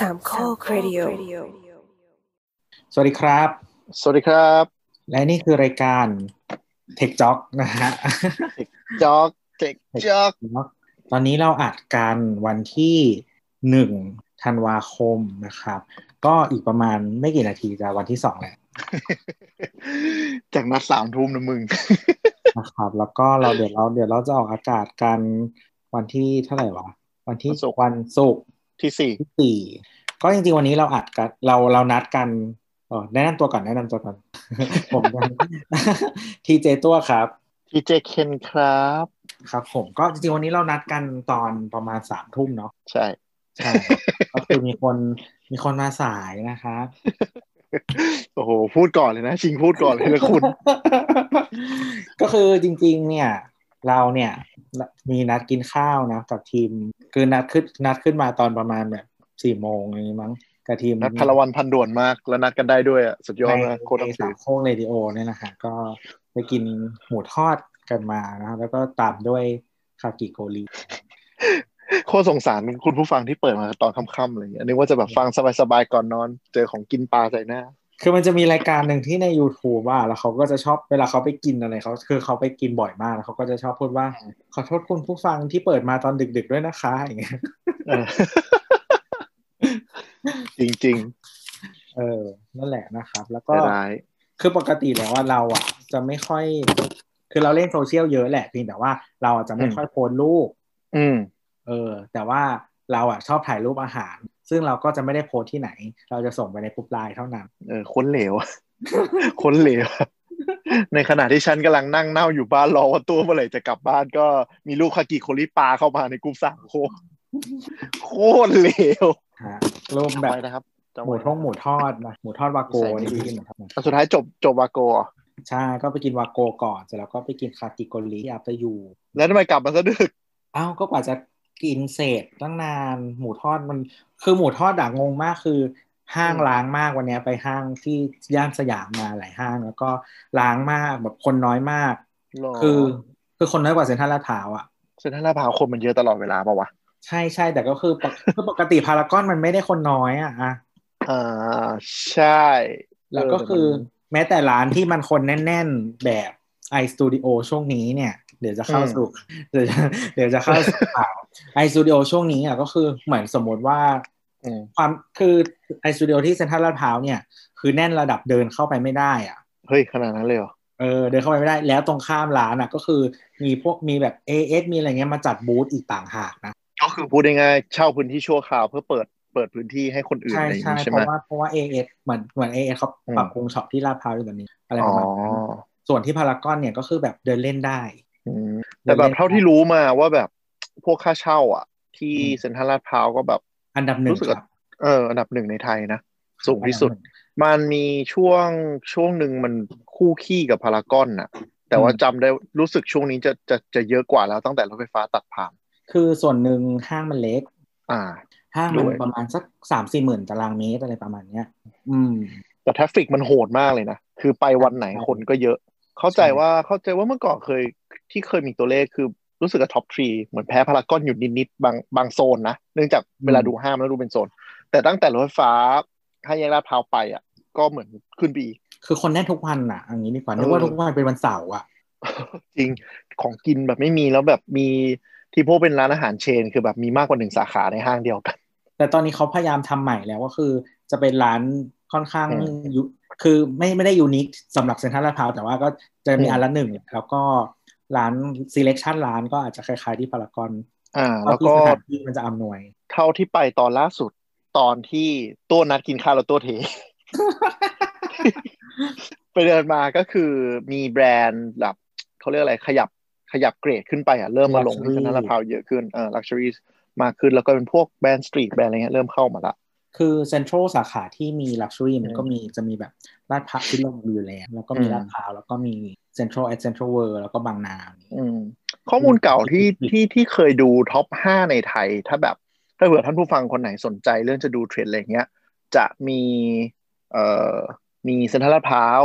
สามข้อครดิโอสวัสดีครับ สวัสดีครับ และนี่คือรายการ Tech Jock นะฮะจอกเจ็กจอกตอนนี้เราอัดกันวันที่หนึ่งธันวาคมนะครับ ก็อีกประมาณไม่กี่นาทีจะวันที่สองแล้วจากนัดสามทุ่มนะมึงนะครับ แล้วก็เราเดี๋ยวเราเดี๋ยวเราจะออกอากาศกันวันที่เท่าไหร่วะวันที่วันศุกร์วันศุกร์ ที่สี่ที่สี่ก็จริงๆวันนี้เราอัดกันเราเรานัดกันเออแนะนำตัวก่อนแนะนำตัวก่อนผมทีเจตัวครับทีเจเคนครับ ครับ ผมก็จริงๆวันนี้เรานัดกันตอนประมาณสามทุ่มเนาะใช่ใช่ก็คือมีคนมีคนมาสายนะครับโอ้โหพูดก่อนเลยนะ ชิงพูดก่อนเลยนะคุณ ก็คือจริง ๆ เนี่ย เราเนี่ยมีนัดกินข้าวนะกับทีม คือนัดขึ้นนัดขึ้นมาตอนประมาณแบบสี่โมงอย่างนี้มั้งกับทีมนัดพลวันพันด่วนมาก แล้วนัดกันได้ด้วยอะสุดยอดในมากโคตรในต้องสาซื้มโค้งเรดิโอเนี่ยนะฮะก็ไปกินหมูทอดกันมานะครับแล้วก็ตามด้วยคากิโกริโคตรสงสารคุณผู้ฟังที่เปิดมาตอนค่ำๆอะไรอย่างเงี้ยนึกว่าจะแบบฟังสบายๆก่อนนอน เจอของกินปลาใส่หน้า คือมันจะมีรายการหนึ่งที่ใน YouTube ว่า แล้วเขาก็จะชอบเวลาเขาไปกินอะไรเขาคือเขาไปกินบ่อยมากแล้วเขาก็จะชอบพูดว่า ขอโทษคุณผู้ฟังที่เปิดมาตอนดึก ๆด้วยนะคะอย่างเงี้ยเออจริงเออ นั่นแหละนะครับ แล้วๆก็แต่ร้ายคือปกติแล้วว่าเราอะ จะไม่ค่อย คือเราเล่นโซเชียลเยอะแหละเพียงแต่ว่าเราอะจะไม่ค่อยโพสต์รูปอืม เออ แต่ว่าเราอะชอบถ่ายรูปอาหาร ซึ่งเราก็จะไม่ได้โพสต์ที่ไหน เราจะส่งไปในกลุ่มไลน์เท่านั้น เออค้นเหลวค้นเหลว ในขณะที่ฉันกำลังนั่งเน่าอยู่บ้านรอว่าตัวเมื่อไหร่จะกลับบ้านก็มีลูกคากิโคลิปลาเข้ามาในกลุ่มสามโคกโคตรเหลวฮะรูปแบบไปนะครับจำหมูไว้ท่องหมูทอดนะหมูทอดวาโกใส่ไม่นี่ดีไปกินหมูทอดอะสุดท้ายจบจบวาโกอะใช่ก็ไปกินวาโกก่อนเสร็จแล้วก็ไปกินคากิโกริอัปเตอร์ยูแล้วทำไมกลับมาซะดึกอ้าวก็กว่าจะ กินเสร็จตั้งนาน หมูทอดมันคือหมูทอดด่างงมากคือห้างล้างมากวันเนี้ยไปห้างที่ย่านสยามมาหลายห้าง แล้วก็ล้างมากแบบคนน้อยมากหรอคือ คือคนน้อยกว่าเซ็นทรัลลาดพร้าวอะเซ็นทรัลลาดพร้าวคนมันเยอะตลอดเวลาปะวะใช่ใช่แต่ก็คือปกคือปกติพารากอนมันไม่ได้คนน้อยอะอะอ่าใช่ แล้วก็คือแม้แต่ร้านที่มันคนแน่น ๆแบบ iStudio ช่วงนี้เนี่ย เดี๋ยวจะเข้าสู่เดี๋ยวจะเดี๋ยวจะเข้าสู่ข่า ว iStudio ช่วงนี้อะก็คือเหมือนสมมติว่าอืมความคือ iStudio ที่เซ็นทรัลลาดพร้าวเนี่ย คือแน่นระดับเดินเข้าไปไม่ได้อะเฮ้ยขนาดนั้นเลยเหรอเออเดินเข้าไปไม่ได้แล้วตรงข้ามร้านอะก็คือมีพวกมีแบบ AS มีอะไรเงี้ยมาจัดบูธอีกต่างหากนะก็คือพูดง่ายๆเช่าพื้นที่ชั่วคราวเพื่อเปิดเปิดพื้นที่ให้คนอื่นใช่อะไรอย่างใช่นี้ใช่เพไหมราะว่าเพราะว่า AS เหมือนเหมือน AS เขาอืมปรับปรุงช็อปที่ลาดพร้าวอยู่ตอนนี้อะไรอ๋ปอระมาณนั้นส่วนที่พารากอนเนี่ยก็คือแบบเดินเล่นได้อืมแต่แบบเท่าที่รู้มาว่าแบบ พวกค่าเช่า อะ ที่อืมเซ็นทรัลลาดพร้าวก็แบบ อันดับหนึ่งรู้สึกคว่ารับเอออันดับหนึ่งในไทยนะ สูงที่สุดอันดับหนึ่งมันมีช่วงช่วงหนึ่งมันคู่ขี้กับพารากอนน่ะ แต่ว่าอืมจำได้รู้สึกช่วงนี้จะจะจะเยอะกว่าแล้วตั้งแต่รถไฟฟ้าตัดผ่าน คือส่วนหนึ่งห้างมันเล็ก อ่า ห้างมันด้วยประมาณสักสามสี่หมื่นตารางเมตรอะไรประมาณเนี้ย อืม แต่ traffic มันโหดมากเลยนะ คือไปวันไหนใช่คนก็เยอะ เข้าใจใช่ว่าเข้าใจว่าเมื่อก่อนเคยที่เคยมีตัวเลขคือ รู้สึกกับ top three เหมือนแพ้พารากอนอยู่นิดๆบางบางโซนนะ เนื่องจากเวลาดูห้างมันดูเป็นโซน แต่ตั้งแต่รถไฟฟ้าห้าแยกลาดพร้าวไปอะ ก็เหมือนขึ้นไปอีก คือคนแน่นทุกวันอะอย่างนี้ดีกว่าเออนึกว่าทุกวันเป็นวันเสาร์อะ จริงของกินแบบไม่มีแล้วแบบมีที่พวกเป็นร้านอาหาร chain คือแบบมีมากกว่าหนึ่งสาขาในห้างเดียวกัน แต่ตอนนี้เขาพยายามทำใหม่แล้วก็คือจะเป็นร้านค่อนข้างอืมยุคือไม่ไม่ได้ unique สำหรับเซ็นทรัลลาดพร้าวแต่ว่าก็จะมีอืมอันละหนึ่งแล้วก็ ร้าน selection ร้านก็อาจจะคล้าย ๆ ที่พารากอนอ่าเพราะแล้วก็ที่สถานที่มันจะอำนวย เท่าที่ไปตอนล่าสุดตอนที่ตัวนัดกินข้าวแล้วตัวเทไปเดินมาก็คือมีแบรนด์แบบเขาเรียกอะไรขยับขยับเกรดขึ้นไปอะเริ่มมาลงที่ Luxury เซ็นทรัลลาดพร้าวเยอะขึ้นเออ luxuryมากขึ้นแล้วก็เป็นพวกแบรนด์สตรีทแบรนด์อะไรเงี้ยเริ่มเข้ามาละคือเซ็นทรัลสาขาที่มี luxury มันอืมก็มีจะมีแบบลาดพร้าวที่ลงอยู่แล้วแล้วก็มีอืมลาดพร้าวแล้วก็มี เซ็นทรัล at เซ็นทรัลเวิลด์แล้วก็บางนาอืมข้อมูลเก่าที่ที่ที่เคยดู top ห้าในไทย ถ้าแบบ ถ้าเผื่อท่านผู้ฟังคนไหนสนใจเรื่องจะดูเทรนด์อะไรเงี้ย จะมีเอ่อมีเซ็นทรัลลาดพร้าว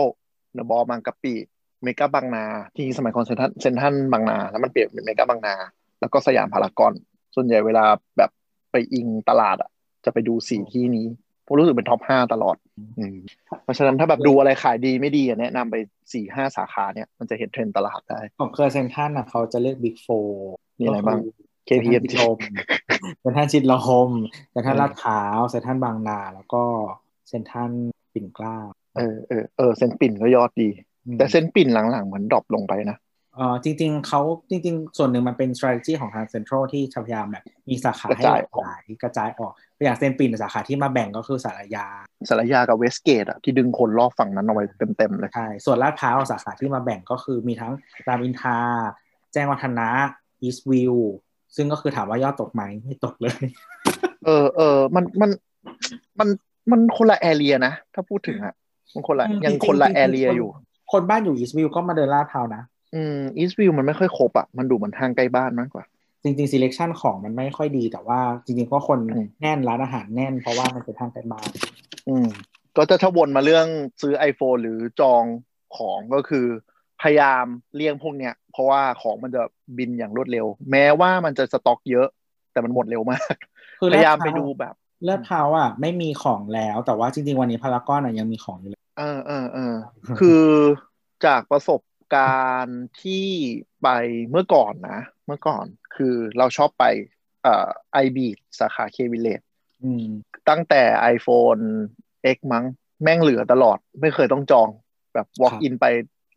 เดอะมอลล์บางกะปิเมกาบางนา ที่สมัยก่อนเซ็นทรัลเซ็นทรัลบางนา แล้วมันเปลี่ยนเป็นเมกาบางนา แล้วก็สยามพารากอน ส่วนใหญ่เวลาแบบไปอิงตลาดอะ จะไปดูสี่ที่นี้ผม รู้สึกเป็น top ห้าตลอดอืมเพราะฉะนั้นถ้าแบบดูอะไรขายดีไม่ดีอะแนะนำไปสี่ห้าสาขาเนี่ยมันจะเห็นเทรนด์ตลาดได้ ของเครือเซ็นทรัลอะเขาจะเรียก Big Four มีอะไรบ้างเซนทรัน KPM ชิดลมเซนทรันชิดลมเซนทรันลาดพร้าวเซนทรันบางนา แล้วก็เซ็นทรัลปิ่นเกล้า เออเออเออเซนปิ่นก็ยอดดีอืมแต่เซนปิ่นหลังๆเหมือน drop ลงไปนะ เออจริง ๆเขาจริง ๆ ส่วนหนึ่งมันเป็น strategy ของทางเซ็นทรัลที่พยายามแบบมีสาขากระให้จายหลากหลายกระจายออกอย่างเซนปิ่นสาขาที่มาแบ่งก็คือศาลายา ศาลายากับเวสต์เกตอะที่ดึงคนรอบฝั่งนั้นเอาไว้เต็มๆเลยใช่ส่วนลาดพร้าวสาขาที่มาแบ่งก็คือมีทั้งรามอินทราแจ้งวัฒนะอีสต์วิวซึ่งก็คือถามว่ายอดตกไหมไม่ตกเลย เออเออมันมันมันมันคนละแอเรียนะ ถ้าพูดถึงอะมันคนละอืมยังจริงๆคนละจริงๆแอเรียคนอยู่ คนบ้านอยู่อีสต์วิวก็มาเดินลาดพร้าวนะ อืมอีสต์วิวมันไม่ค่อยครบอะมันดูเหมือนทางใกล้บ้านมากกว่า จริงๆ selection ของมันไม่ค่อยดีแต่ว่าจริงๆก็คนอืมแน่นร้านอาหารแน่นเพราะว่ามันเป็นทางใกล้บ้าน อืมก็จะถ้าวนมาเรื่องซื้อ iPhone หรือจองของก็คือพยายามเลี่ยงพวกเนี้ย เพราะว่าของมันจะบินอย่างรวดเร็ว แม้ว่ามันจะสต็อกเยอะ แต่มันหมดเร็วมากคือพยายามลดพไปร้วดูแบบเลือดพร้าวอะไม่มีของแล้วแต่ว่าจริง ๆ วันนี้พารากอนอะยังมีของอยู่เลยเออเออเออคือจากประสบ การณ์ที่ไปเมื่อก่อนนะ เมื่อก่อนคือเราชอบไปเอ่อไอบีสาขาเควิเลตอืมตั้งแต่ iPhone X มั้งแม่งเหลือตลอด ไม่เคยต้องจองแบบ walk in ไป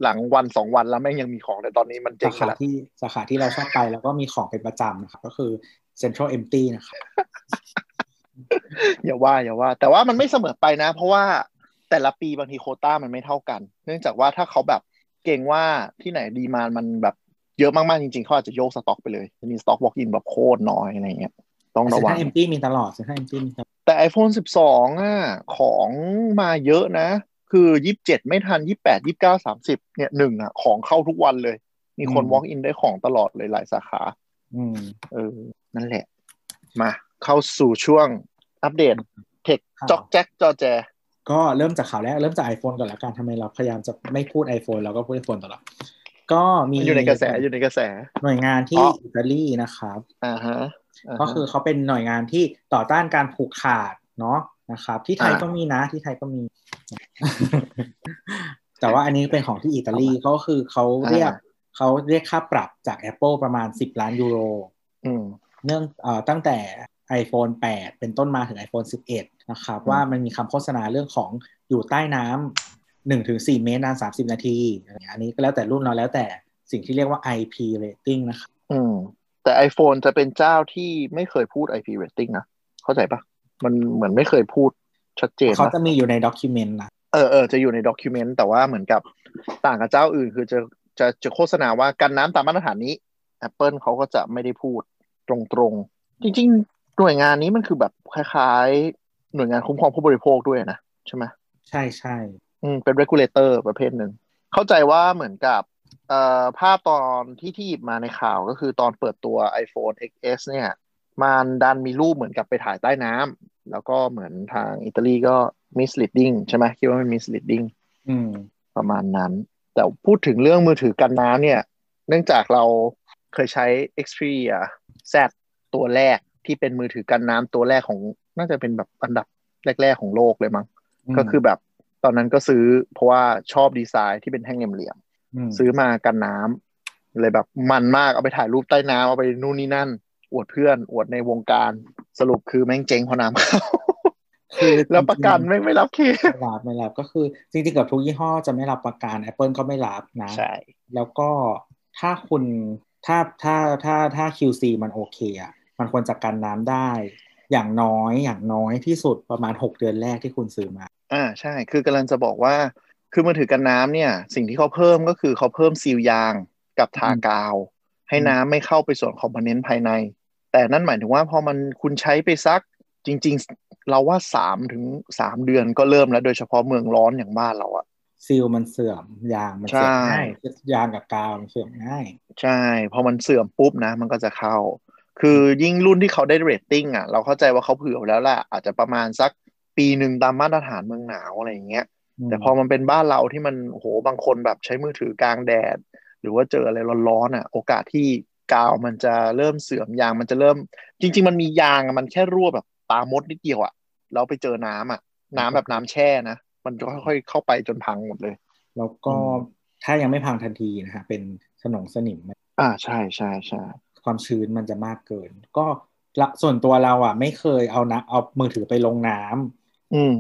หลังวันสองวันแล้วแม่งยังมีของแต่ตอนนี้มันเจ๊สางไปขาแล้วที่สาขาที่เราชอบไปแล้วก็มีของเป็นประจำนะครับก็คือ Central Empty นะครับอย่าว่าอย่าว่า แต่ว่ามันไม่เสมอไปนะ เพราะว่าแต่ละปีบางทีโควต้ามันไม่เท่ากัน เนื่องจากว่าถ้าเขาแบบ เก่งว่าที่ไหนดีมานมันแบบเยอะมากๆจริงๆเขาอาจจะโยกสต็อกไปเลยมีสต็อก walk in แบบโคตรน้อยอะไรเงี้ยต้องระวัง Central Empty มีตลอด Central Empty มีตลอดแต่ iPhone 12 อะ ของมาเยอะนะ คือยี่สิบเจ็ดไม่ทันยี่แปดยี่เก้าสามสิบเนี่ยหนึ่งอะ ของเข้าทุกวันเลย มีคน walk in ได้ของตลอดเลยหลายสาขา อืม เออ นั่นแหละ มาเข้าสู่ช่วงอัปเดตเทคครับจอกแจ็คจอแจ ก็เริ่มจากข่าวแรกเริ่มจาก iPhone ก่อนละกันทำไมเราพยายามจะไม่พูด iPhone เราก็พูด iPhone ตลอดก็มีอยู่ในกระแสอยู่ในกระแส หน่วยงานที่อ๋ออิตาลีนะครับอ่าฮะาฮะก็คือเขาเป็นหน่วยงานที่ต่อต้านการผูกขาดเนาะนะครับ ที่ไทยอ่าก็มีนะที่ไทยก็มี แต่ว่าอันนี้เป็นของที่อิตาลีก็คือเขาเรียกเขาเรียกค่าปรับจาก Apple ประมาณ10ล้านยูโรอืมเนื่องเอ่อตั้งแต่ iPhone 8 เป็นต้นมาถึง iPhone 11 นะครับอืมว่ามันมีคำโฆษณาเรื่องของอยู่ใต้น้ำ1ถึง4เมตรนาน30นาทีอะไรอย่างเงี้ยอันนี้ก็แล้วแต่รุ่นเราแล้วแต่สิ่งที่เรียกว่า IP rating นะครับอืม แต่ iPhone จะเป็นเจ้าที่ไม่เคยพูด IP rating นะ เข้าใจปะมันเหมือนไม่เคยพูดชัดเจนเขานะจะมีอยู่ในด็อกิเมนต์นะเออเออจะอยู่ในด็อกิเมนต์แต่ว่าเหมือนกับต่างกับเจ้าอื่น คือจะจะจะโฆษณาว่ากันน้ำตามมาตรฐานนี้ Apple เขาก็จะไม่ได้พูดตรงๆ จริงๆ หน่วยงานนี้มันคือแบบคล้ายๆ หน่วยงานคุ้มครองผู้บริโภคด้วยนะใช่ไหมใช่ใช่อืมเป็น regulator ประเภทหนึ่ง เข้าใจว่าเหมือนกับเอ่อภาพตอนที่ที่หยิบมาในข่าวก็คือตอนเปิดตัว iPhone XS เนี่ย มันดันมีรูปเหมือนกับไปถ่ายใต้น้ำแล้วก็เหมือนทางอิตาลีก็ misleading ใช่ไหมคิดว่ามัน misleading อืมประมาณนั้น แต่พูดถึงเรื่องมือถือกันน้ำเนี่ย เนื่องจากเราเคยใช้ Xperia Z ตัวแรก ที่เป็นมือถือกันน้ำตัวแรกของ น่าจะเป็นแบบอันดับแรก ๆของโลกเลยมั้งก็คือแบบตอนนั้นก็ซื้อเพราะว่าชอบดีไซน์ที่เป็นแท่งเหลี่ยมมๆซื้อมากันน้ำเลยแบบมันมากเอาไปถ่ายรูปใต้น้ำเอาไปนู่นนี่นั่น อวดเพื่อน อวดในวงการสรุปคือแม่งเจ๊งเพราะน้ำเข้าคือแล้วประกันแม่งไม่รับเคลมไม่รับไม่รับก็คือจริงๆกับทุกยี่ห้อจะไม่รับประกัน Apple ก็ไม่รับนะใช่แล้วก็ถ้าคุณถ้าถ้าถ้าถ้า QC มันโอเคอะ มันควรจะกันน้ำได้ อย่างน้อยอย่างน้อยที่สุดประมาณ 6 เดือนแรกที่คุณซื้อมา อ่าใช่ คือกำลังจะบอกว่า คือมือถือกันน้ำเนี่ย สิ่งที่เขาเพิ่มก็คือเขาเพิ่ม seal ยางกับทากาว ให้น้ำไม่เข้าไปส่วน component ภายใน แต่นั่นหมายถึงว่าพอมันคุณใช้ไปสักจริง ๆ เราว่าสามถึงสามเดือนก็เริ่มแล้วโดยเฉพาะเมืองร้อนอย่างบ้านเราอะ seal มันเสื่อมยางมันเสื่อมใช่ง่ายยางกับกาวมันเสื่อมง่าย ใช่พอมันเสื่อมปุ๊บนะ มันก็จะเข้า คือยิ่งรุ่นที่เขาได้เรตติ้งอะ เราเข้าใจว่าเขาเผื่อไว้แล้วแหละอาจจะประมาณสักปีหนึ่งตามมาตรฐานเมืองหนาวอะไรอย่างเงี้ย แต่พอมันเป็นบ้านเราที่มันโหบางคนแบบใช้มือถือกลางแดด หรือว่าเจออะไรร้อนๆอะ โอกาสที่กาวมันจะเริ่มเสื่อมยางมันจะเริ่ม จริง ๆ มันมียางอะมันแค่รั่วแบบามดนิดเดียวอะแล้วไปเจอน้ำอะน้ำแบบน้ำแช่นะมันก็ค่อยๆเข้าไปจนพังหมดเลย แล้วก็ถ้ายังไม่พังทันทีนะฮะเป็นสนองสนิมอ่าใช่ใช่ใช่ ความชื้นมันจะมากเกิน ก็ละส่วนตัวเราอะ ไม่เคยเอานะเอามือถือไปลงน้ำอืม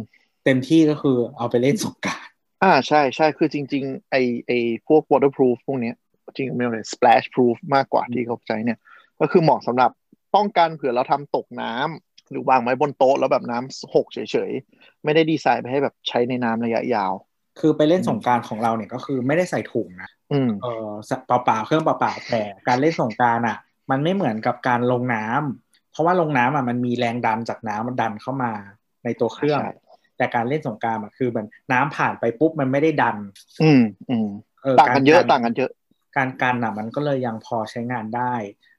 เต็มที่ก็คือเอาไปเล่นสงกรารอ่าใช่ใช่คือจริง ๆ ไอไอพวก waterproof พวกเนี้ยจริงๆไม่เลย splash proof มากกว่าที่เขาใช้เนี่ย ก็คือเหมาะสำหรับป้องกันเผื่อเราทำตกน้ำหรือวางไว้บนโต๊ะแล้วแบบน้ำหกเฉยๆ ไม่ได้ดีไซน์ไปให้แบบใช้ในน้ำระยะยาว คือไปเล่นสงกรารของเราเนี่ยก็คือไม่ได้ใส่ถุงนะอืมเออเปล่าเปล่าๆเครื่องเปล่าเปล่าๆแต่การเล่นสงกรารอะ มันไม่เหมือนกับการลงน้ำเพราะว่าลงน้ำอะมันมีแรงดันจากน้ำมันดันเข้ามาในตัวเครื่องใช่แต่การเล่นสงกรารอะคือมันน้ำผ่านไปปุ๊บมันไม่ได้ดัน อืมอืมเออต่างกันเยอะรต่างกันเยอะ การกันอะมันก็เลยยังพอใช้งานได้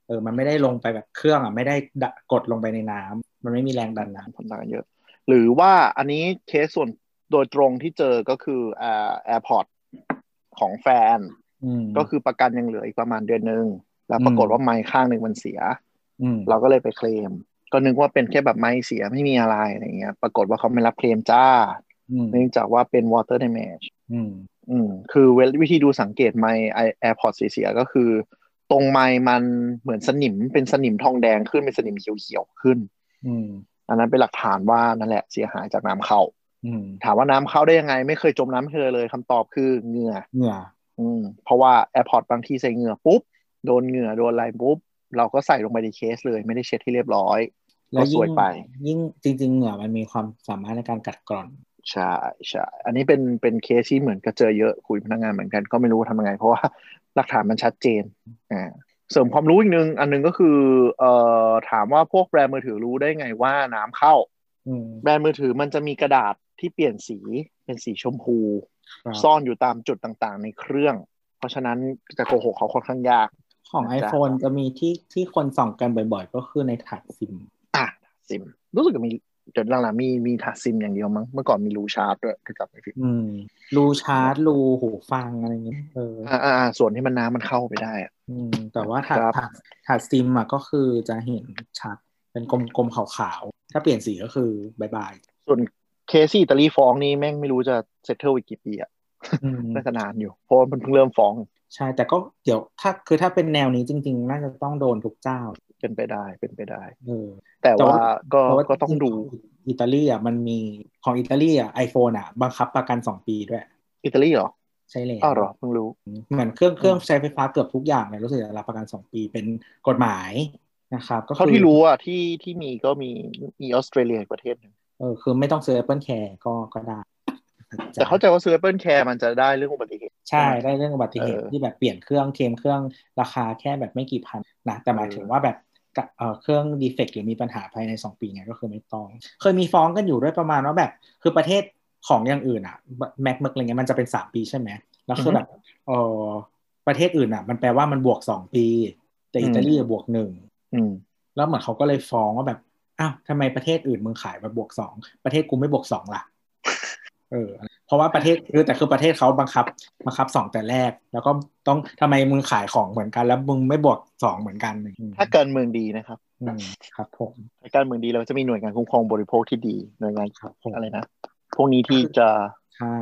เออ มันไม่ได้ลงไปแบบเครื่องอะไม่ได้ดะกดลงไปในน้ำมันไม่มีแรงดันน้ผลต่างกันเยอะ หรือว่าอันนี้เคสส่วนโดยตรงที่เจอก็คืออ่า AirPod ของแฟนำอืมก็คือประกันยังเหลืออีกประมาณเดือนหนึ่ง แล้วปรากฏอืมว่าไม้ข้างหนึ่งมันเสียอืมเราก็เลยไปเคลม ก็นึกว่าเป็นแค่แบบไม้เสียไม่มีอะไรอะไรเงี้ย ปรากฏว่าเขาไม่รับเคลมจ้าอืมเนื่องจากว่าเป็น water damage อืมอืมคือเวลวิธีดูสังเกตไมค์ AirPod เสียๆก็คือ ตรงไมค์มันเหมือนสนิมเป็นสนิมทองแดงขึ้นเป็นสนิมเขียวๆขึ้น อืมอันนั้นเป็นหลักฐานว่านั่นแหละเสียหายจากน้ำเข้าอืมถามว่าน้ำเข้าได้ยังไง ไม่เคยจมน้ำไม่เคยเลยคำตอบคือเหงื่อเหงื่อ อืมเพราะว่า AirPod บางทีใส่เหงื่อปุ๊บ โดนเหงื่อโดนอะไรปุ๊บเราก็ใส่ลงไปในเคสเลยไม่ได้เช็ดที่เรียบร้อยแล้ก็วสยิ่วยงไป ยิ่งจริง ๆ เหงื่อมันมีความสามารถในการกัดกร่อนใช่ใช่อันนี้เป็นเป็นเคสที่เหมือนกับเจอเยอะคุยพนักงานเหมือนกันก็ไม่รู้ทำยังไง เพราะว่าหลักฐานมันชัดเจนอ่าเสริมความรู้อีกนึง อันนึงก็คือเอ่อถามว่าพวกแบรนด์มือถือรู้ได้ไงว่าน้ำเข้าอืมแบรนด์มือถือมันจะมีกระดาษที่เปลี่ยนสีเป็นสีชมพูครับซ่อนอยู่ตามจุดต่างๆ ในเครื่อง เพราะฉะนั้นจะโกหกเขาค่อนข้างยาก ของนะจ๊ะ iPhone จะมีที่ที่คนส่องกันบ่อยๆ ก็คือในถาดซิม อะซิม รู้สึกจะมีเดี๋ยวหลังๆมีมีถาดซิมอย่างเดียวมั้งเมื่อก่อนมีรูชาร์จด้วยถ้าจำไม่ผิดอืมรูชาร์จรูหูฟังอะไรเงี้ยเอออ่าอ่าอ่าส่วนที่มันน้ำมันเข้าไปได้อะอืมแต่ว่าถาดครับถาดถาดซิมอะก็คือจะเห็นชัดเป็นกลมๆขาวๆ ถ้าเปลี่ยนสีก็คือ bye bye ส่วนเคสที่อิตาลีฟ้องนี่แม่งไม่รู้จะ settle อีกกี่ปีอะอืมน่าจะนานอยู่ เพราะว่ามันเพิ่งเริ่มฟ้อง ใช่ แต่ก็เดี๋ยวถ้าคือถ้าเป็นแนวนี้จริง ๆ น่าจะต้องโดนทุกเจ้า เป็นไปได้เป็นไปได้เออแต่แต่ว่าว่าก็แต่ว่าก็ต้องดูอิตาลีอะมันมีของอิตาลีอะไอโฟนอะ บังคับประกันสองปีด้วย อิตาลีเหรอใช่เลยอ้าวเหรอเพิ่งรู้เหมือนเครื่องเครื่องใช้ไฟฟ้าเกือบทุกอย่างเลยรู้สึกจะรับประกันสองปีเป็นกฎหมายนะครับ ก็เขาคือที่รู้อะที่ที่มีก็มีมีออสเตรเลียอีกประเทศหนึ่งเออคือไม่ต้องซื้อ Apple Care ก็ก็ได้ แต่เข้าใจว่าซื้อ Apple Care มันจะได้เรื่องอุบัติเหตุ ใช่ได้เรื่องอุบัติเหตุเออที่แบบเปลี่ยนเครื่องเคลมเครื่องราคาแค่แบบไม่กี่พันนะแต่หมายเออถึงว่าแบบกะเอ่อเครื่องดีเฟกต์หรือมีปัญหาภายในสองปีเนี่ยก็คือไม่ต้อง เคยมีฟ้องกันอยู่ด้วยประมาณว่าแบบ คือประเทศของอย่างอื่นอะแม็กเมกอะไรเงี้ยมันจะเป็นสามปีใช่ไหมแล้วคือแบบเออประเทศอื่นอะ มันแปลว่ามันบวกสองปี แต่อิตาลีอะบวกหนึ่งอืมแล้วเหมือนเขาก็เลยฟ้องว่าแบบอ้าวทำไมประเทศอื่นมึงขายมาบวกสองประเทศกูไม่บวกสองล่ะ เออ เพราะว่าประเทศคือแต่คือประเทศเขาบังคับบังคับสองแต่แรก แล้วก็ต้องทำไมมึงขายของเหมือนกัน แล้วมึงไม่บวกสองเหมือนกันอืมถ้าการเมืองดีนะครับอืมครับผมถ้าการเมืองดีเราจะมีหน่วยงานคุ้มครองบริโภคที่ดีหน่วยงานครับผมอะไรนะพวกนี้ที่จะใช่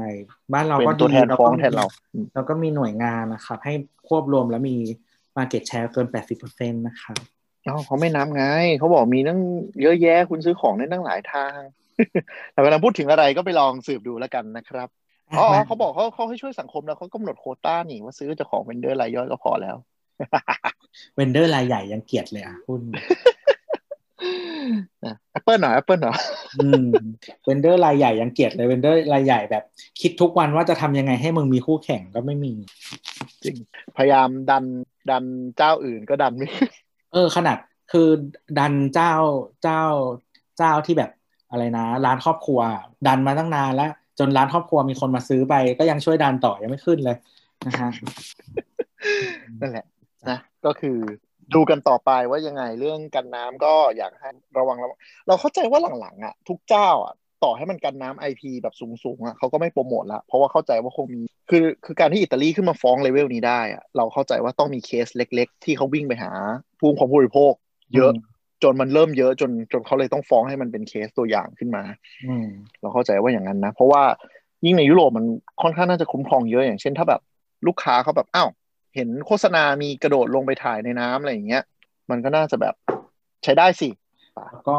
บ้านเราเป็นก็ตัวดีแทนแล้วฟ้อก็งแทนเราอืมแล้วก็มีหน่วยงานนะครับ ให้ควบรวมแล้วมี Market Share เกิน80%นะครับเอ้าเขาไม่นับไงเขาบอกมีตั้งเยอะแยะคุณซื้อของได้ตั้งหลายทาง แต่เวลาพูดถึงอะไรก็ไปลองสืบดูแล้วกันนะครับอ๋ออ๋อเขาบอกเขาเขาให้ช่วยสังคมแล้วเขากำหนดโควต้านี่ว่าซื้อจากของเวนเดอร์รายย่อยก็พอแล้ว vendor รายใหญ่ยังเกลียดเลยอะหุ้นนะแอปเปิลหน่อยแอปเปิลหน่อยอืม vendor รายใหญ่ยังเกลียดเลย vendor รายใหญ่แบบ คิดทุกวันว่าจะทำยังไงให้มึงมีคู่แข่งก็ไม่มี จริง พยายามดันดันเจ้าอื่นก็ดันไม่ขึ้นเออ ขนาดคือดันเจ้าเจ้าเจ้าที่แบบ อะไรนะ ร้านครอบครัว ดันมาตั้งนานแล้ว จนร้านครอบครัวมีคนมาซื้อไป ก็ยังช่วยดันต่อยังไม่ขึ้นเลยนะฮะนั่นแหละนะก็คือดูกันต่อไปว่ายังไงเรื่องกันน้ำก็อยากให้ระวังระวังเราเข้าใจว่าหลังๆอะ ทุกเจ้าอะต่อให้มันกันน้ำไอพีแบบสูงๆอะเขาก็ไม่โปรโมทละเพราะว่าเข้าใจว่าคงมีคือคือการที่อิตาลีขึ้นมาฟ้องเลเวลนี้ได้อะเราเข้าใจว่าต้องมีเคสเล็ก ๆ ที่เขาวิ่งไปหาผู้ของผู้บริโภค เยอะ จนมันเริ่มเยอะจนจนเขาเลยต้องฟ้องให้มันเป็นเคสตัวอย่างขึ้นมา อืมเราเข้าใจว่าอย่างนั้นนะ เพราะว่ายิ่งในยุโรปมันค่อนข้างน่าจะคุ้มครองเยอะอย่างเช่นถ้าแบบลูกค้าเขาแบบอ้าวเห็นโฆษณามีกระโดดลงไปถ่ายในน้ำอะไรอย่างเงี้ย มันก็น่าจะแบบใช้ได้สิแล้วก็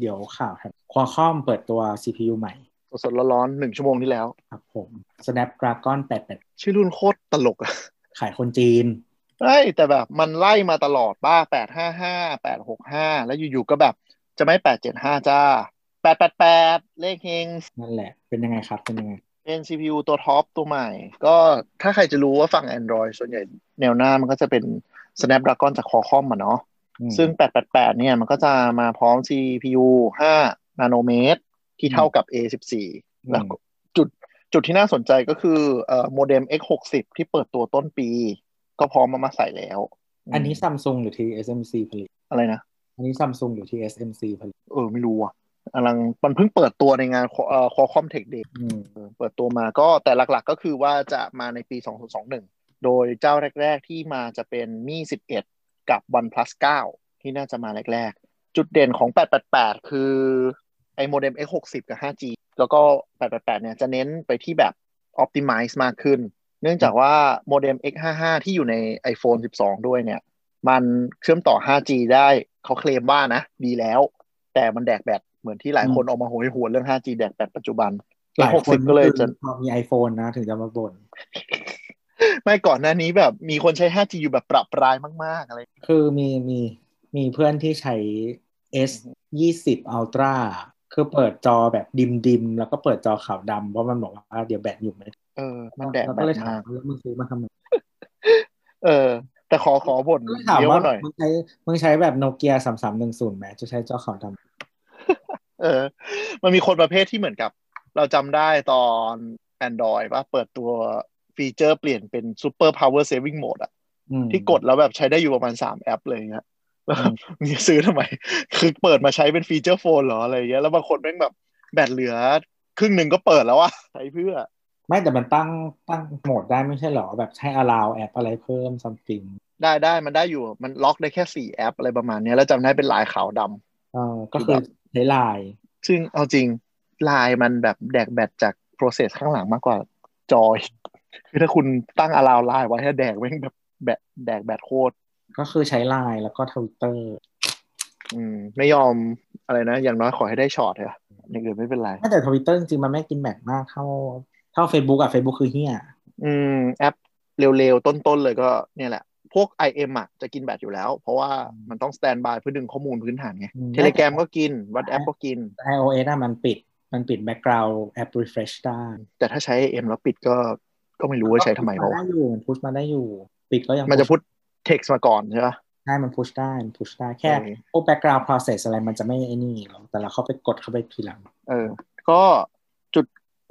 เดี๋ยวข่าวครับควอคอมเปิดตัว CPU ใหม่ สดๆร้อนๆหนึ่งชั่วโมงที่แล้ว ครับผม Snapdragon 88 ชื่อรุ่นโคตรตลกอะขายคนจีน ใช่แต่แบบมันไล่มาตลอดป้าแปดห้าห้าแปดหกห้าแล้วอยู่ๆก็แบบจะไม่แปดเจ็ดห้าจ้าแปดแปดแปดเลขเฮงนั่นแหละ เป็นยังไงครับ เป็นยังไงเป็น CPU ตัวท็อปตัวใหม่ ก็ถ้าใครจะรู้ว่าฝั่ง Android ส่วนใหญ่แนวหน้ามันก็จะเป็น Snapdragon จาก Qualcomm อะเนาะอืมซึ่ง 888 เนี่ยมันก็จะมาพร้อม CPU 5 นาโนเมตร ที่เท่ากับ A14 แล้วก็จุดจุดที่น่าสนใจก็คือเอ่อโมเด็ม X60 ที่เปิดตัวต้นปี ก็พร้อมมามาใส่แล้ว อันนี้ซัมซุงหรือที่ SMC ผลิต อะไรนะ อันนี้ซัมซุงหรือที่ SMC ผลิต เออ ไม่รู้อะกำลังมันเพิ่งเปิดตัวในงานเอ่อ Qualcomm Tech Day อืมเออเปิดตัวมาก็แต่หลักๆก็คือว่าจะมาในปี 2021 โดยเจ้าแรก ๆ ที่มาจะเป็นมี่ 11 กับ OnePlus 9 ที่น่าจะมาแรก ๆ จุดเด่นของ 888 คือไอ้โมเด็ม X60 กับ 5G แล้วก็ 888 เนี่ยจะเน้นไปที่แบบ Optimize มากขึ้น เนื่องจากว่าโมเด็ม X55 ที่อยู่ใน iPhone 12 ด้วยเนี่ย มันเชื่อมต่อ 5G ได้เขาเคลมว่านะ ดีแล้ว แต่มันแดกแบตเหมือนที่หลายคนออกมาโหยหวนเรื่อง 5G แดกแบตปัจจุบันหลายคน60ก็เลยจะพอมี iPhone นะ ถึงจะมาบ่นไม่ก่อนหน้านี้แบบมีคนใช้ 5G อยู่แบบปรับปรายมาก ๆ อะไร คือมีมีมีเพื่อนที่ใช้ S 20 Ultra คือเปิดจอแบบดิมดิมๆแล้วก็เปิดจอขาวดำเพราะมันบอกว่าเดี๋ยวแบตอยู่ไม่ เออ มันแดกแล้วแบก็ตเลยถามมากว่าแล้วมึงซื้อมาทำไมเออ แต่ขอขอบ่นก็เลยถามเยอะว่าหน่อยมึงใช้มึงใช้แบบโนเกียสามสามหนึ่งศูนย์ไหมจะใช้จอขาวดำเออ มันมีคนประเภทที่เหมือนกับ เราจำได้ตอน Android ว่าเปิดตัวฟีเจอร์เปลี่ยนเป็น Super Power Saving Mode อะอืมที่กดแล้วแบบใช้ได้อยู่ประมาณสามแอปเลยอย่างเงี้ยแล้วอืมมึงจะซื้อทำไม คือเปิดมาใช้เป็นฟีเจอร์โฟนเหรออะไรอย่างเงี้ย แล้วบางคนแม่งแบบแบตเหลือ ครึ่งหนึ่งก็เปิดแล้วอะใช้เพื่อ ไม่แต่มันตั้งตั้งโหมดได้ไม่ใช่เหรอ แบบใช้ allow แอปอะไรเพิ่ม something ได้ได้มันได้อยู่มันล็อกได้แค่สี่แอปอะไรประมาณเนี้ยแล้วจำได้เป็นลายขาวดำเออก็คือใช้ไลน์ซึ่งเอาจริงลายมันแบบแดกแบตจาก process ข้างหลังมากกว่าจอยคือถ้าคุณตั้ง allow ลายไว้ให้แดกแม่งแบบแบตแดกแบตโคตรก็คือใช้ไลน์แล้วก็ทวิตเตอร์อืม ไม่ยอมอะไรนะ อย่างน้อยขอให้ได้ช็อตเถอะอย่างอื่นไม่เป็นไรแต่ทวิตเตอร์จริงๆมันไม่กินแบตมากเท่า เท่า Facebook อะ Facebook คือเฮียอืม แอปเร็วๆ ต้นๆ เลยก็เนี่ยแหละ พวก IM อะจะกินแบตอยู่แล้ว เพราะว่ามันต้องสแตนบายเพื่อดึงข้อมูลพื้นฐานไงเทเล r a m ก็กินวัดแอปก็กินแต่ iOS อะมันปิดมันปิด background แอป refresh ได้แต่ถ้าใช้ IM แล้วปิดก็ก็ไม่รู้ว่าใช้ทำไมเพมัราะนว่าได้อยู่มันพุชมาได้อยู่ ปิดก็ยังมันจะ push พูด text มาก่อนใช่ปะใช่มันพุชได้ มันพุชได้แค่เออพวก background process อะไรมันจะไม่ไอ้นี่หรอกแต่เราเข้าไปกดเข้าไปทีหลัง เออ ก็จุด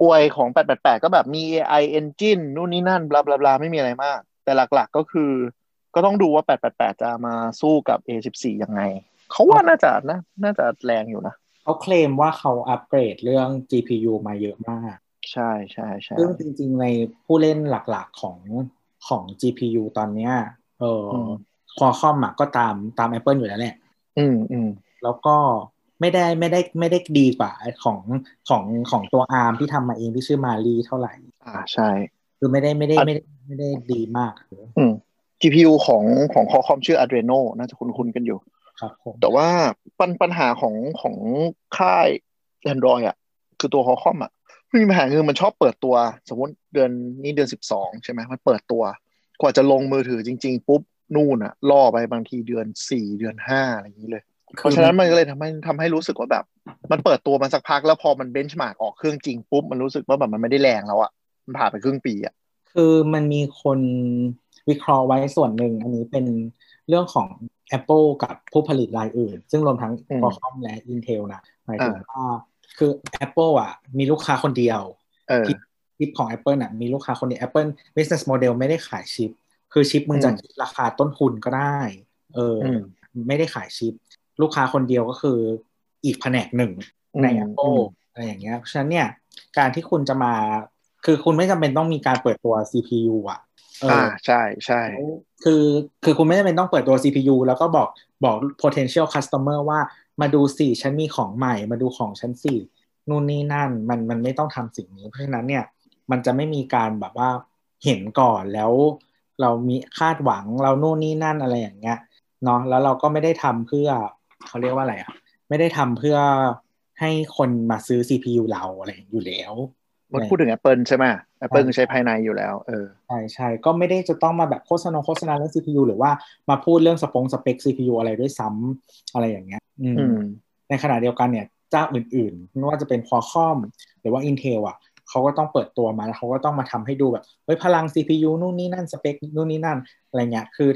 อวยของ 888 ก็แบบมี AI engine นู่นนี่นั่นบลาบลาบลาไม่มีอะไรมาก แต่หลักๆก็คือ ก็ต้องดูว่า 888 จะมาสู้กับ A14 ยังไง เขาว่าน่าจะน่าน่าจะแรงอยู่นะเขาเคลมว่าเขาอัปเกรดเรื่อง GPU มาเยอะมาก ใช่ใช่ใช่ซึ่งจริง ๆ ในผู้เล่นหลักๆของของ GPU ตอนเนี้ยเอออม Qualcomm อะก็ตามตาม Apple อยู่แล้วแหละ อืมอืมแล้วก็ ไม่ได้ไม่ได้ไม่ได้ดีกว่าของของของตัว ARM ที่ทำมาเองที่ชื่อมารีเท่าไหร่ อ่าใช่ คือไม่ได้ไม่ได้อะไม่ได้ไม่ได้ดีมากอืม GPU ของของ Qualcomm ชื่อ Adreno น่าจะคุ้นๆกันอยู่ ครับผมแต่ว่าปัญปัญหาของของค่าย Android อะ คือตัว Qualcomm อะมันมีปัญหาคือมันชอบเปิดตัว สมมติเดือนนี้เดือนสิบสองใช่ไหมมันเปิดตัว กว่าจะลงมือถือจริง ๆ ปุ๊บนู่นอะล่อไปบางทีเดือนสี่เดือนห้าอะไรอย่างนี้เลย เพราะฉะนั้นมันก็เลยทำให้ทำให้รู้สึกว่าแบบ มันเปิดตัวมาสักพักแล้วพอมันเบนช์มาร์กออกเครื่องจริงปุ๊บมันรู้สึกว่าแบบมันไม่ได้แรงแล้วอะมันผ่านไปครึ่งปีอะคือมันมีคนวิเคราะห์ไว้ส่วนหนึ่ง อันนี้เป็นเรื่องของ Apple กับผู้ผลิตรายอื่น ซึ่งรวมทั้งอืม Qualcomm และ Intel นะหมายถึงว่าคือ Apple อะ มีลูกค้าคนเดียวเออชิปของ Apple น่ะมีลูกค้าคนเดียว Apple business model ไม่ได้ขายชิป คือชิปมึงจะอืมคิดราคาต้นทุนก็ได้ เออออืมไม่ได้ขายชิป ลูกค้าคนเดียวก็คืออีกแผนกหนึ่งในอืม Apple อะไรอย่างเงี้ยเพราะฉะนั้นเนี่ยการที่คุณจะมาคือคุณไม่จำเป็นต้องมีการเปิดตัว CPU อะเออ่าอใช่ใช่แล้วคือคือคุณไม่จำเป็นต้องเปิดตัว CPU แล้วก็บอกบอก potential customer ว่ามาดูสิฉันมีของใหม่ มาดูของฉันสินู่นนี่นั่นมันมันไม่ต้องทำสิ่งนี้ เพราะฉะนั้นเนี่ยมันจะไม่มีการแบบว่าเห็นก่อนแล้ว เรามีคาดหวังเรานู่นนี่นั่นอะไรอย่างเงี้ยเนาะแล้วเราก็ไม่ได้ทำเพื่อ เขาเรียกว่าอะไรอะ ไม่ได้ทำเพื่อให้คนมาซื้อ CPU เราอะไรอยู่แล้วมันพูดถึง Apple ใช่ไหม Apple ใช่คือใช้ภายในอยู่แล้ว เออ ใช่ใช่ก็ไม่ได้จะต้องมาแบบโฆษณาโฆษณาเรื่อง CPU หรือว่ามาพูดเรื่องสปงสเปค CPU อะไรด้วยซ้ำอะไรอย่างเงี้ยอืมอืม ในขณะเดียวกันเนี่ย เจ้าอื่นๆ ไม่ว่าจะเป็น Qualcomm หรือว่า Intel อะเขาก็ต้องเปิดตัวมาแล้วเขาก็ต้องมาทำให้ดูแบบเฮ้ยพลัง CPU นู่นนี่นั่นสเปคนู่นนี่นั่นอะไรเงี้ย คือ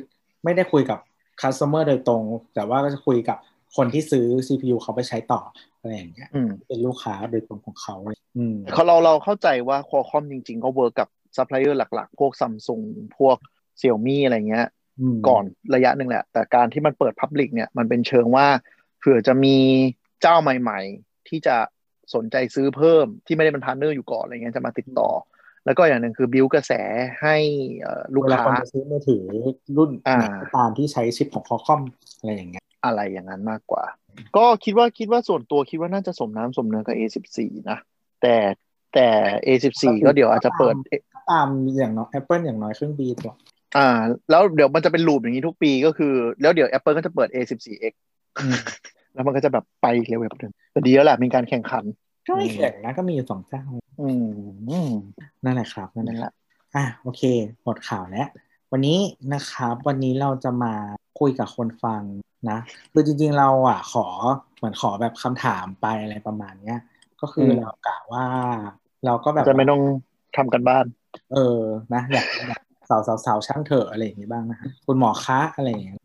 ไม่ได้คุยกับ customer โดยตรง แต่ว่าก็จะคุยกับ คนที่ซื้อ CPU เขาไปใช้ต่ออะไรอย่างเงี้ยอืมเป็นลูกค้าโดยตรงของเขาเลยอืมเขาเราเราเข้าใจว่า Qualcomm จริง ๆ ก็ work กับซัพพลายเออร์หลัก ๆ พวก Samsung พวก Xiaomi อะไรเงี้ยมาก่อนระยะหนึ่งแหละ แต่การที่มันเปิด Public เนี่ยมันเป็นเชิงว่าเผื่อจะมีเจ้าใหม่ ๆ ที่จะสนใจซื้อเพิ่มที่ไม่ได้เป็น partner อยู่ก่อนอะไรเงี้ยจะมาติดต่อ แล้วก็อย่างหนึ่งคือบิวกระแสให้เอ่อลูกเวลาค้าคนจะซื้อมือถือรุ่นอ่าไหนก็ตามที่ใช้ชิปของ Qualcomm อะไรอย่างเงี้ย อะไรอย่างนั้นมากกว่า ก็คิดว่าคิดว่าส่วนตัวคิดว่าน่าจะสมน้ำสมเนื้อกับ A14 นะแต่แต่ A14 ก็เดี๋ยวอาจจะเปิดตามอย่างน้อย Apple อย่างน้อยครึ่งปีตัวอ่า แล้วเดี๋ยวมันจะเป็นลูปอย่างนี้ทุกปีก็คือ แล้วเดี๋ยว Apple ก็จะเปิด A14X อืมแล้วมันก็จะแบบไปเร็วแบบเดิมแต่ดีแล้วแหละมีการแข่งขัน ก็ไม่แข่งนะก็มีอยู่สองเจ้าอืมอืมนั่นแหละครับนั่นนั่นแหแหละละอะโอเค หมดข่าวแล้ว วันนี้นะครับ วันนี้เราจะมาคุยกับคนฟังนะคือจริงๆเราอะขอเหมือนขอแบบคำถามไปอะไรประมาณเนี้ยก็คือเรากะว่า เราก็แบบจะไม่ต้องทำกันบ้าน เออนะอยากอยากสาวสาวสาวช่างเถอะอะไรอย่างงี้บ้างนะฮะคุณหมอคะอะไรอย่างเงี้ย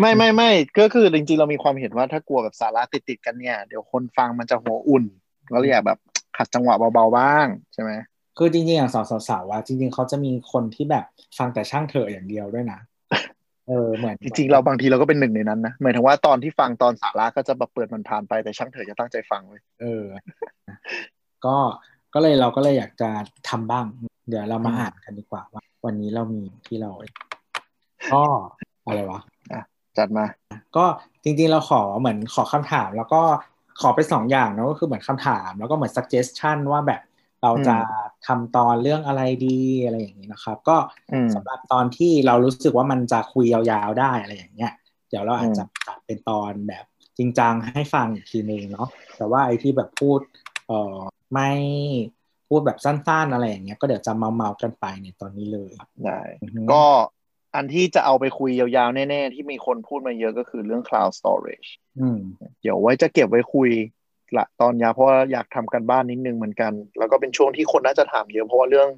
ไม่ไม่ไม่ก็คือจริงๆเรามีความเห็นว่าถ้ากลัวแบบสาระติดติดๆกันเนี่ย เดี๋ยวคนฟังมันจะหัวอุ่นก็เลยอยากแบบขัดจังหวะเบาๆบ้างใช่ไหม คือจริงๆอย่างสาวสาวๆว่าจริง ๆเขาจะมีคนที่แบบฟังแต่ช่างเถอะอย่างเดียวด้วยนะเออเหมือนจริงๆเราบางทีเราก็เป็นหนึ่งในนั้นนะหมายถึงว่าตอนที่ฟังตอนสาระก็จะแบบเปิดมันผ่านไปแต่ช่างเถอะจะตั้งใจฟังเลยเออ ก็ก็เลยเราก็เลยอยากจะทำบ้าง เดี๋ยวเรามาอ่านกันดีกว่าว่า วันนี้เรามีที่เราก็อะไรวะจัดมา ก็จริงๆเราขอเหมือนขอคำถาม แล้วก็ขอไปสองอย่างเนอะก็คือเหมือนคำถาม แล้วก็เหมือน suggestion ว่าแบบเราจะ ทำตอนเรื่องอะไรดีอะไรอย่างนี้นะครับ ก็อืมสำหรับตอนที่เรารู้สึกว่ามันจะคุยยาวๆได้อะไรอย่างเงี้ยเดี๋ยวเราอาจจะตัดเป็นตอนแบบจริงจังให้ฟังอีกทีนึงเนาะแต่ว่าไอ้ที่แบบพูดเอ่อไม่พูดแบบสั้นๆอะไรอย่างเงี้ยก็เดี๋ยวจะเมาๆกันไปในตอนนี้เลยได้อือฮึก็อันที่จะเอาไปคุยยาวๆ แน่ ๆ ที่มีคนพูดมาเยอะก็คือเรื่อง cloud storage อืมเดี๋ยวไว้จะเก็บไว้คุย ละตอนยาวเพราะว่าอยากทำกันบ้านนิดนึงเหมือนกัน แล้วก็เป็นช่วงที่คนน่าจะถามเยอะเพราะว่าเรื่อง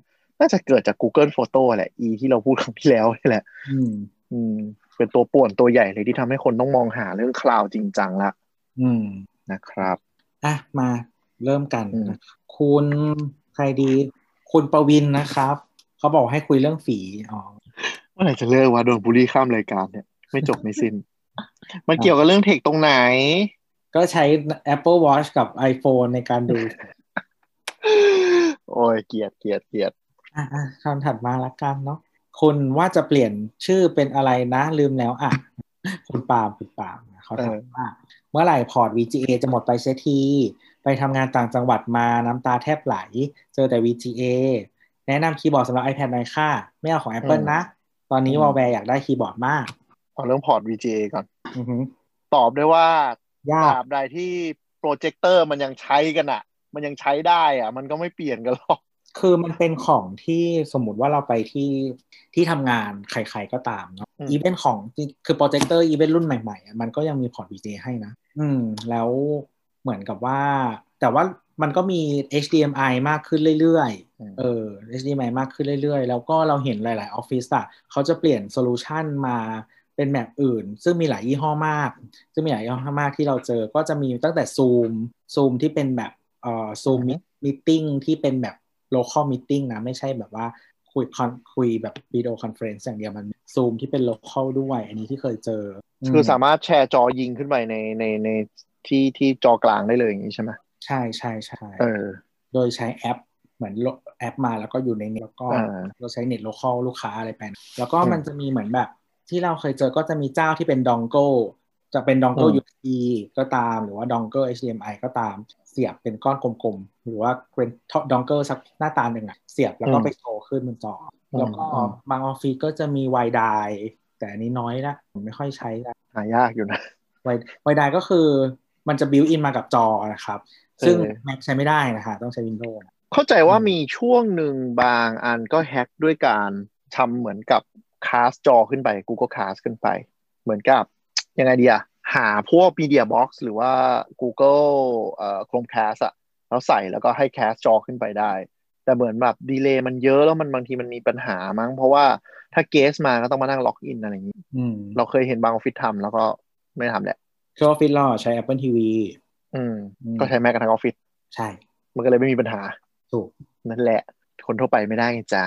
น่าจะเกิดจาก Google Photo แหละ e ที่เราพูดครั้งที่แล้วนี่แหละ อืม อืม เป็นตัวป่วนตัวใหญ่เลยที่ทำให้คนต้องมองหาเรื่อง cloud จริงจังละ อืม นะครับ อะ มาเริ่มกันอืมนะครับคุณใครดี คุณประวินนะครับ เขาบอกให้คุยเรื่องฝีอ๋อเมื่อไหร่จะเลิกว่าโดนบูลลี่ข้ามรายการเนี่ย ไม่จบไม่สิ้นมันเกี่ยวกับเรื่องเทคตรงไหน ก็ใช้ Apple Watch กับ iPhone ในการดู โอ้ยเกลียดเกลียดเกลียดอะอะคำถัดมาละกันเนาะคุณว่าจะเปลี่ยนชื่อเป็นอะไรนะลืมแล้วอะ คุณปาล์มคุณปาล์มนะเขาถามว่า เมื่อไหร่พอร์ต VGA จะหมดไปเสียที ไปทำงานต่างจังหวัดมาน้ำตาแทบไหล เจอแต่ VGA แนะนำคีย์บอร์ดสำหรับ iPad หน่อยค่ะ ไม่เอาของ Apple นะ ตอนนี้วอลแวร์อยากได้คีย์บอร์ดมาก เอาเรื่องพอร์ต VGA ก่อนอือหือตอบได้ว่า ยาตรากบใดที่โปรเจคเตอร์มันยังใช้กันอะมันยังใช้ได้อะมันก็ไม่เปลี่ยนกันหรอกคือมันเป็นของที่สมมติว่าเราไปที่ที่ทำงานใครๆก็ตามเนาะอืมอีเวนต์ของคือโปรเจคเตอร์อีเวนต์รุ่นใหม่ๆอะมันก็ยังมีพอร์ต VGA ให้นะ อืม แล้วเหมือนกับว่า แต่ว่ามันก็มี HDMI มากขึ้นเรื่อยๆ เออ HDMI มากขึ้นเรื่อยๆ แล้วก็เราเห็นหลาย ๆ ออฟฟิศอะเขาจะเปลี่ยน solution มา เป็นแบบอื่น ซึ่งมีหลายยี่ห้อมาก ซึ่งมีหลายยี่ห้อมากที่เราเจอก็จะมีตั้งแต่ Zoom Zoom ที่เป็นแบบเอ่อ Zoom Meeting ที่เป็นแบบ local meeting นะไม่ใช่แบบว่าคุยคอนคุยแบบ video conference อย่างเดียวมัน Zoom ที่เป็น local ด้วย อันนี้ที่เคยเจอ คือสามารถแชร์จอยิงขึ้นไปในในในที่ที่จอกลางได้เลยอย่างนี้ใช่ไหมใช่ใช่ใช่เออโดยใช้แอปเหมือนโหลดแอปมาแล้วก็อยู่ในเน็ตแล้วก็อ่าเราใช้เน็ต local ลูกค้าอะไรไปนะแล้วก็อืมมันจะมีเหมือนแบบ ที่เราเคยเจอก็จะมีเจ้าที่เป็น dongle จะเป็น dongle อืม USB ก็ตาม หรือว่าดองโก HDMI ก็ตาม เสียบเป็นก้อนกลมๆ หรือว่าเป็น dongle สักหน้าตาหนึ่งอะเสียบแล้วก็ไปโชว์ขึ้นบนจอแล้วก็อืมบางออฟฟิศก็จะมี WiDiแต่อันนี้น้อยละผมไม่ค่อยใช้ละหายากอยู่นะไว WiDi ก็คือมันจะ built-in มากับจอนะครับ ซึ่งเออ Mac ใช้ไม่ได้นะฮะต้องใช้ Windows เข้าใจว่าอืมมีช่วงหนึ่งบางอันก็ hack ด้วยการทำเหมือนกับ cast จอขึ้นไป Google Cast ขึ้นไป เหมือนกับยังไงดีอะหาพวก Media Box หรือว่า Google เอ่อ Chromecast อะแล้วใส่แล้วก็ให้ cast จอขึ้นไปได้ แต่เหมือนแบบ delay มันเยอะแล้วมันบางทีมันมีปัญหามั้ง เพราะว่าถ้า guest มาก็ต้องมานั่ง login อะไรอย่างนี้อืมเราเคยเห็นบางออฟฟิศทำแล้วก็ไม่ทำแหละคือออฟฟิศเราใช้ Apple TV อืมอืม ก็ใช้แม้กระทั่งออฟฟิศใช่ มันก็เลยไม่มีปัญหา ถูก นั่นแหละ คนทั่วไปไม่ได้ไงจ้า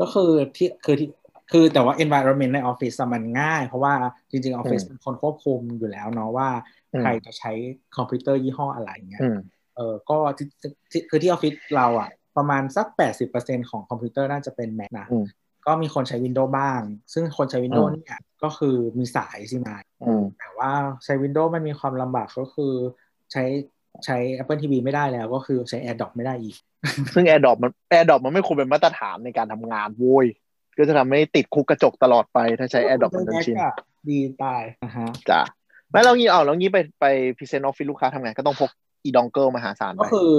ก็คือที่คือที่ คือแต่ว่า environment ในออฟฟิศอะมันง่าย เพราะว่าจริงๆออฟฟิศอืมเป็นคนควบคุมอยู่แล้วเนาะว่าอืมใครจะใช้คอมพิวเตอร์ยี่ห้ออะไรเงี้ยอืมเออก็ที่ที่คือที่ออฟฟิศเราอะประมาณสัก 80%ของคอมพิวเตอร์น่าจะเป็น Mac นะอืมก็มีคนใช้ Windows บ้าง ซึ่งคนใช้ Windows อืมเนี่ยก็คือมีสายใช่ไหมอืมแต่ว่าใช้ Windows มันมีความลำบากก็คือใช้ใช้ Apple TV ไม่ได้แล้วก็คือใช้ AirDrop ไม่ได้อีก ซึ่ง AirDrop มัน AirDrop มันไม่ควรเป็นมาตรฐานในการทำงานโว้ย ก็จะทำให้ติดคุกกระจกตลอดไปถ้าใช้ AirDrop เป็นจนชิน Mac อะดีตายนะฮะจ้ะไม่แล้วงี้เอาแล้วงี้ไปไป present ออฟฟิศลูกค้าทำไงก็ต้องพกอี dongle มหาศาลก็ไปคือ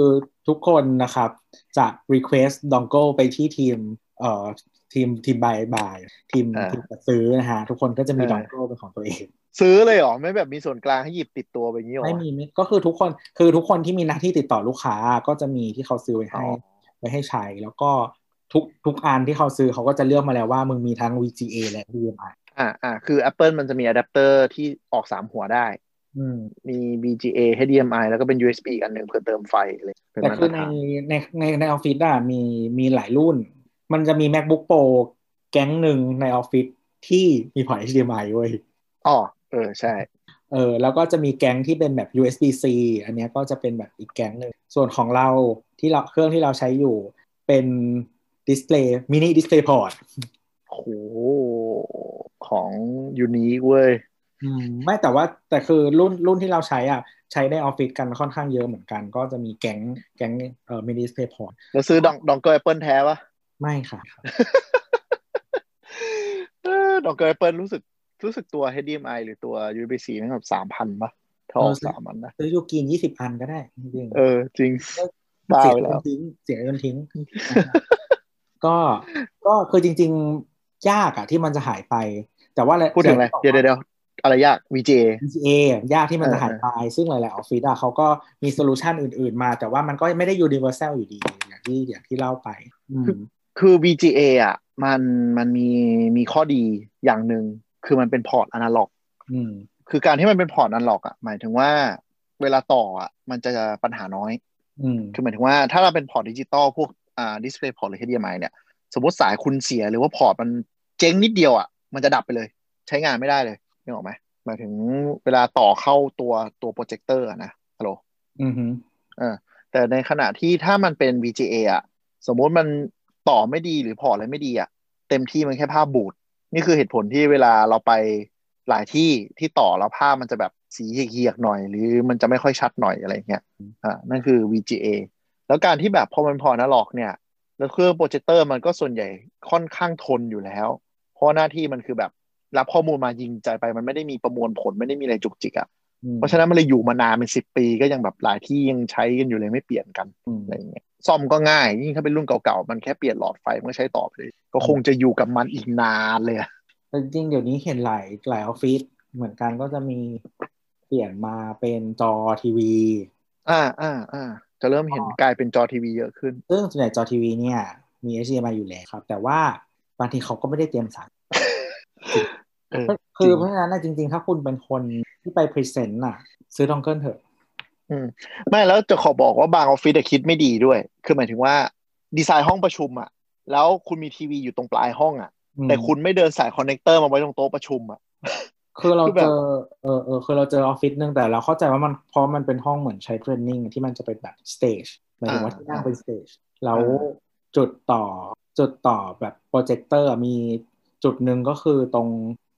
ทุกคนนะครับจะ request dongle ไปที่ทีมเอ่อทีมทีม buy buy ทีมอ่าทีมจัดซื้อนะฮะทุกคนก็จะมีเออ dongle เป็นของตัวเอง ซื้อเลยเหรอ ไม่แบบมีส่วนกลางให้หยิบติดตัวไปอย่างนี้เหรอไม่มีไม่ก็คือทุกคนคือทุกคนที่มีหน้าที่ติดต่อลูกค้าก็จะมีที่เขาซื้อไว้อ๋ให้อไว้ให้ใช้แล้วก็ ทุกทุกอันที่เขาซื้อเขาก็จะเลือกมาแล้วว่ามึงมีทั้ง VGA และ HDMI อ่าอ่าคือ Apple มันจะมีอะแดปเตอร์ที่ออกสามหัวได้อืมมี VGA HDMI แล้วก็เป็น USB อีกอันหนึ่งเพื่อเติมไฟเลยเป็นแต่มาคืตอรในฐานในในในออฟฟิศอะมีมีหลายรุ่น มันจะมี MacBook Pro แก๊งหนึ่งในออฟฟิศที่มีพอร์ต HDMI เว้ยอ๋อเออใช่เออแล้วก็จะมีแก๊งที่เป็นแบบ USB-C อันเนี้ยก็จะเป็นแบบอีกแก๊งหนึ่งส่วนของเราที่เราเครื่องที่เราใช้อยู่เป็น Display Mini DisplayPortโหของ unique เว้ยไม่แต่ว่าแต่คือรุ่นรุ่นที่เราใช้อะ ใช้ในออฟฟิศกันค่อนข้างเยอะเหมือนกัน ก็จะมีแก๊งแก๊งเอ่อ Mini DisplayPort แล้วซื้อดอง dongle Apple แท้ปะไม่ค่ะ dongle Apple รู้สึกรู้สึกตัว HDMI หรือตัว USB-C นั่นแบบสามพันปะทอเออสามพันนะซื้อ UGREEN ยี่สิบอันก็ได้จริงๆเออ จริงบ้าเสียไปจแล้วนทิ้งเสียจนทิ้ง ก็ก็คือจริง ๆ ยากอะที่มันจะหายไป แต่ว่าพูดถึงอะไรเดี๋ยวเดี๋ยวเดี๋ยวอะไรยาก VGA VGA ยากที่มันจะหายไป ซึ่งหลาย ๆ ออฟฟิศอะเขาก็มี solution อื่น ๆ มา แต่ว่ามันก็ไม่ได้ universal อยู่ดีอย่างที่อย่างที่เล่าไปอืมคือ VGA อะมันมันมีมีข้อดีอย่างหนึ่งคือมันเป็นพอร์ตอนาล็อกอืมคือการที่มันเป็นพอร์ตอนาล็อกอะหมายถึงว่าเวลาต่ออะมันจะปัญหาน้อยอืมคือหมายถึงว่าถ้าเราเป็นพอร์ตดิจิตอลพวก อ่า DisplayPort หรือ HDMI เนี่ย สมมติสายคุณเสียหรือว่าพอร์ตมันเจ๊งนิดเดียวอะ มันจะดับไปเลย ใช้งานไม่ได้เลยนึกออกไหมหมายถึงเวลาต่อเข้าตัวตัวโปรเจคเตอร์นะฮัลโหลอืมฮึเออแต่ในขณะที่ถ้ามันเป็น VGA อะ สมมุติมันต่อไม่ดีหรือพอร์ตอะไรไม่ดีอะ เต็มที่มันแค่ภาพบูดนี่คือเหตุผลที่เวลาเราไปหลายที่ที่ต่อแล้วภาพมันจะแบบสีเหียกๆหน่อย หรือมันจะไม่ค่อยชัดหน่อยอะไรเงี้ยอ่านั่นคือ VGA แล้วการที่แบบพอมันพอนาล็อกเนี่ย แล้วเครื่องโปรเจคเตอร์มันก็ส่วนใหญ่ค่อนข้างทนอยู่แล้ว เพราะหน้าที่มันคือแบบรับข้อมูลมายิงใจไป มันไม่ได้มีประมวลผลไม่ได้มีอะไรจุกจิกอะอืมเพราะฉะนั้นมันเลยอยู่มานานเป็นสิบปีก็ยังแบบหลายที่ยังใช้กันอยู่เลยไม่เปลี่ยนกันอืมอะไรอย่างเงี้ยซ่อมก็ง่ายยิ่งถ้าเป็นรุ่นเก่าๆมันแค่เปลี่ยนหลอดไฟมันก็ใช้ต่อไปเลยก็คงจะอยู่กับมันอีกนานเลยอะแต่จริงๆเดี๋ยวนี้เห็นหลายหลายออฟฟิศเหมือนกันก็จะมีเปลี่ยนมาเป็นจอทีวี อ่าอ่าอ่า จะเริ่มเห็นกลายเป็นจอทีวีเยอะขึ้นซึ่งส่วนใหญ่จอทีวีเนี่ย มี HDMI อยู่แล้วครับ แต่ว่าบางทีเขาก็ไม่ได้เตรียมสายเออคือจริงเพราะฉะนั้นนะจริง ๆ ถ้าคุณเป็นคนที่ไป present น่ะ ซื้อ dongle เถอะอืมไม่แล้วจะขอบอกว่าบางออฟฟิศอะคิดไม่ดีด้วย คือหมายถึงว่า ดีไซน์ห้องประชุมอะแล้วคุณมีทีวีอยู่ตรงปลายห้องอะอืมแต่คุณไม่เดินสาย connector มาไว้ตรงโต๊ะประชุมอะ คือเราคือแบเจบอเออเออคือเราเจอออฟฟิศนึงแต่เราเข้าใจว่ามันเพราะมันเป็นห้องเหมือนใช้ training ที่มันจะเป็นแบบ stage หมายถึงว่าที่นั่งเป็น stage แล้วจุดต่อจุดต่อแบบโปรเจคเตอร์มีจุดหนึ่งก็คือตรง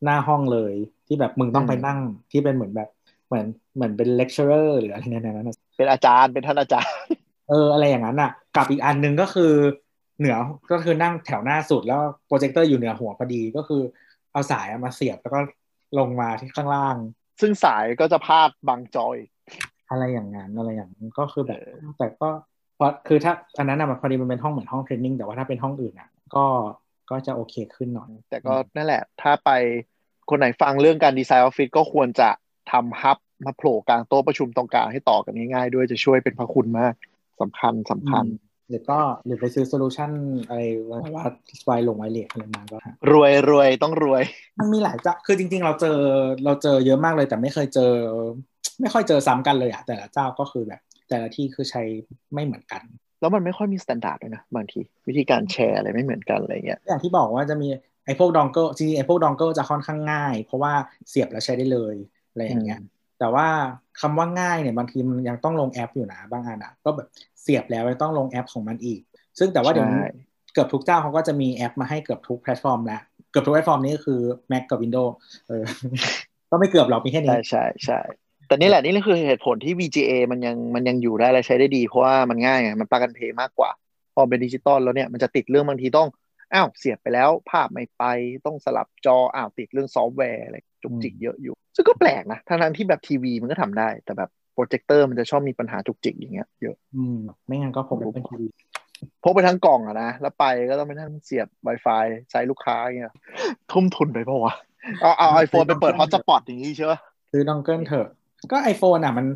หน้าห้องเลยที่แบบมึงต้องไปนั่งที่เป็นเหมือนแบบเหมือนเหมือนเป็นเลคเชอร์หรืออะไรในนั้นนะเป็นอาจารย์เป็นท่านอาจารย์ เอออะไรอย่างนั้นอะ กับอีกอันหนึ่งก็คือเหนือก็คือนั่งแถวหน้าสุดแล้วโปรเจคเตอร์อยู่เหนือหัวพอดีก็คือเอาสายมาเสียบแล้วก็ ลงมาที่ข้างล่าง ซึ่งสายก็จะพาดบางจอยอะไรอย่างนั้นอะไรอย่างนั้นก็คือแบบแต่ก็เพราะคือถ้าอันนั้นอะมันพอดีมันเป็นห้องเหมือนห้อง training แต่ว่าถ้าเป็นห้องอื่นอะก็ก็จะโอเคขึ้นหน่อย แต่ก็นั่นแหละ ถ้าไปคนไหนฟังเรื่องการดีไซน์ออฟฟิศก็ควรจะทำ hub มาโผล่กลางโต๊ะประชุมตรงกลางให้ต่อกันง่ายๆด้วยจะช่วยเป็นพระคุณมากสำคัญสำคัญ หรือก็หรือไปซื้อ solution อะไรว่า wireless wireless อะไรมาก็รวยรวยต้องรวย มันมีหลายเจ้าคือจริง ๆ เราเจอเราเจอเยอะมากเลย แต่ไม่เคยเจอ ไม่ค่อยเจอซ้ำกันเลยอะแต่ละเจ้าก็คือแบบ แต่ละที่คือใช้ไม่เหมือนกัน แล้วมันไม่ค่อยมีมาตรฐานด้วยนะบางทีวิธีการแชร์อะไรไม่เหมือนกันอะไรเงี้ยอย่างที่บอกว่าจะมีไอ้พวก dongle จริงๆไอ้พวก dongle จะค่อนข้างง่าย เพราะว่าเสียบแล้วใช้ได้เลยอะไรอย่างเงี้ย แต่ว่าคำว่าง่ายเนี่ยบางทีมันยังต้องลงแอปอยู่นะบางอันอะก็แบบเสียบแล้วยังต้องลงแอปของมันอีก ซึ่งแต่ว่าเดี๋ยวนี้ใช่เกือบทุกเจ้าเขาก็จะมีแอปมาให้เกือบทุกแพลตฟอร์มแล้วเกือบทุกแพลตฟอร์มนี้ก็คือ Mac กับ Windows เออก็ไม่เกือบหรอกมีแค่นี้ ใช่ใช่ใช่แต่นี่แหละนี่คือเหตุผลที่ VGA มันยังมันยังอยู่ได้และใช้ได้ดี เพราะว่ามันง่ายไงมัน plug and play มากกว่า พอเป็นดิจิตอลแล้วเนี่ยมันจะติดเรื่องบางทีต้อง อ้าวเสียบไปแล้วภาพไม่ไปต้องสลับจออ้าวติดเรื่องซอฟต์แวร์อะไรจุกจิกเยอะอยู่ ซึ่งก็แปลกนะทั้งๆที่แบบทีวีมันก็ทำได้ แต่แบบโปรเจคเตอร์มันจะชอบมีปัญหาจุกจิกอย่างเงี้ยเยอะ อืม ไม่งั้นก็ผมเป็นทีวีพกไปทั้งกล่องอะนะ แล้วไปก็ต้องไปนั่งเสียบ Wi-Fi ใช้ลูกค้าอย่างเงี้ยทุ่มทุนไปปะวะเอาเอา iPhone ไปเปิด hotspot อย่างงี้ใช่ปะซื้อ dongle เถอะ ก็ iPhone อะมัน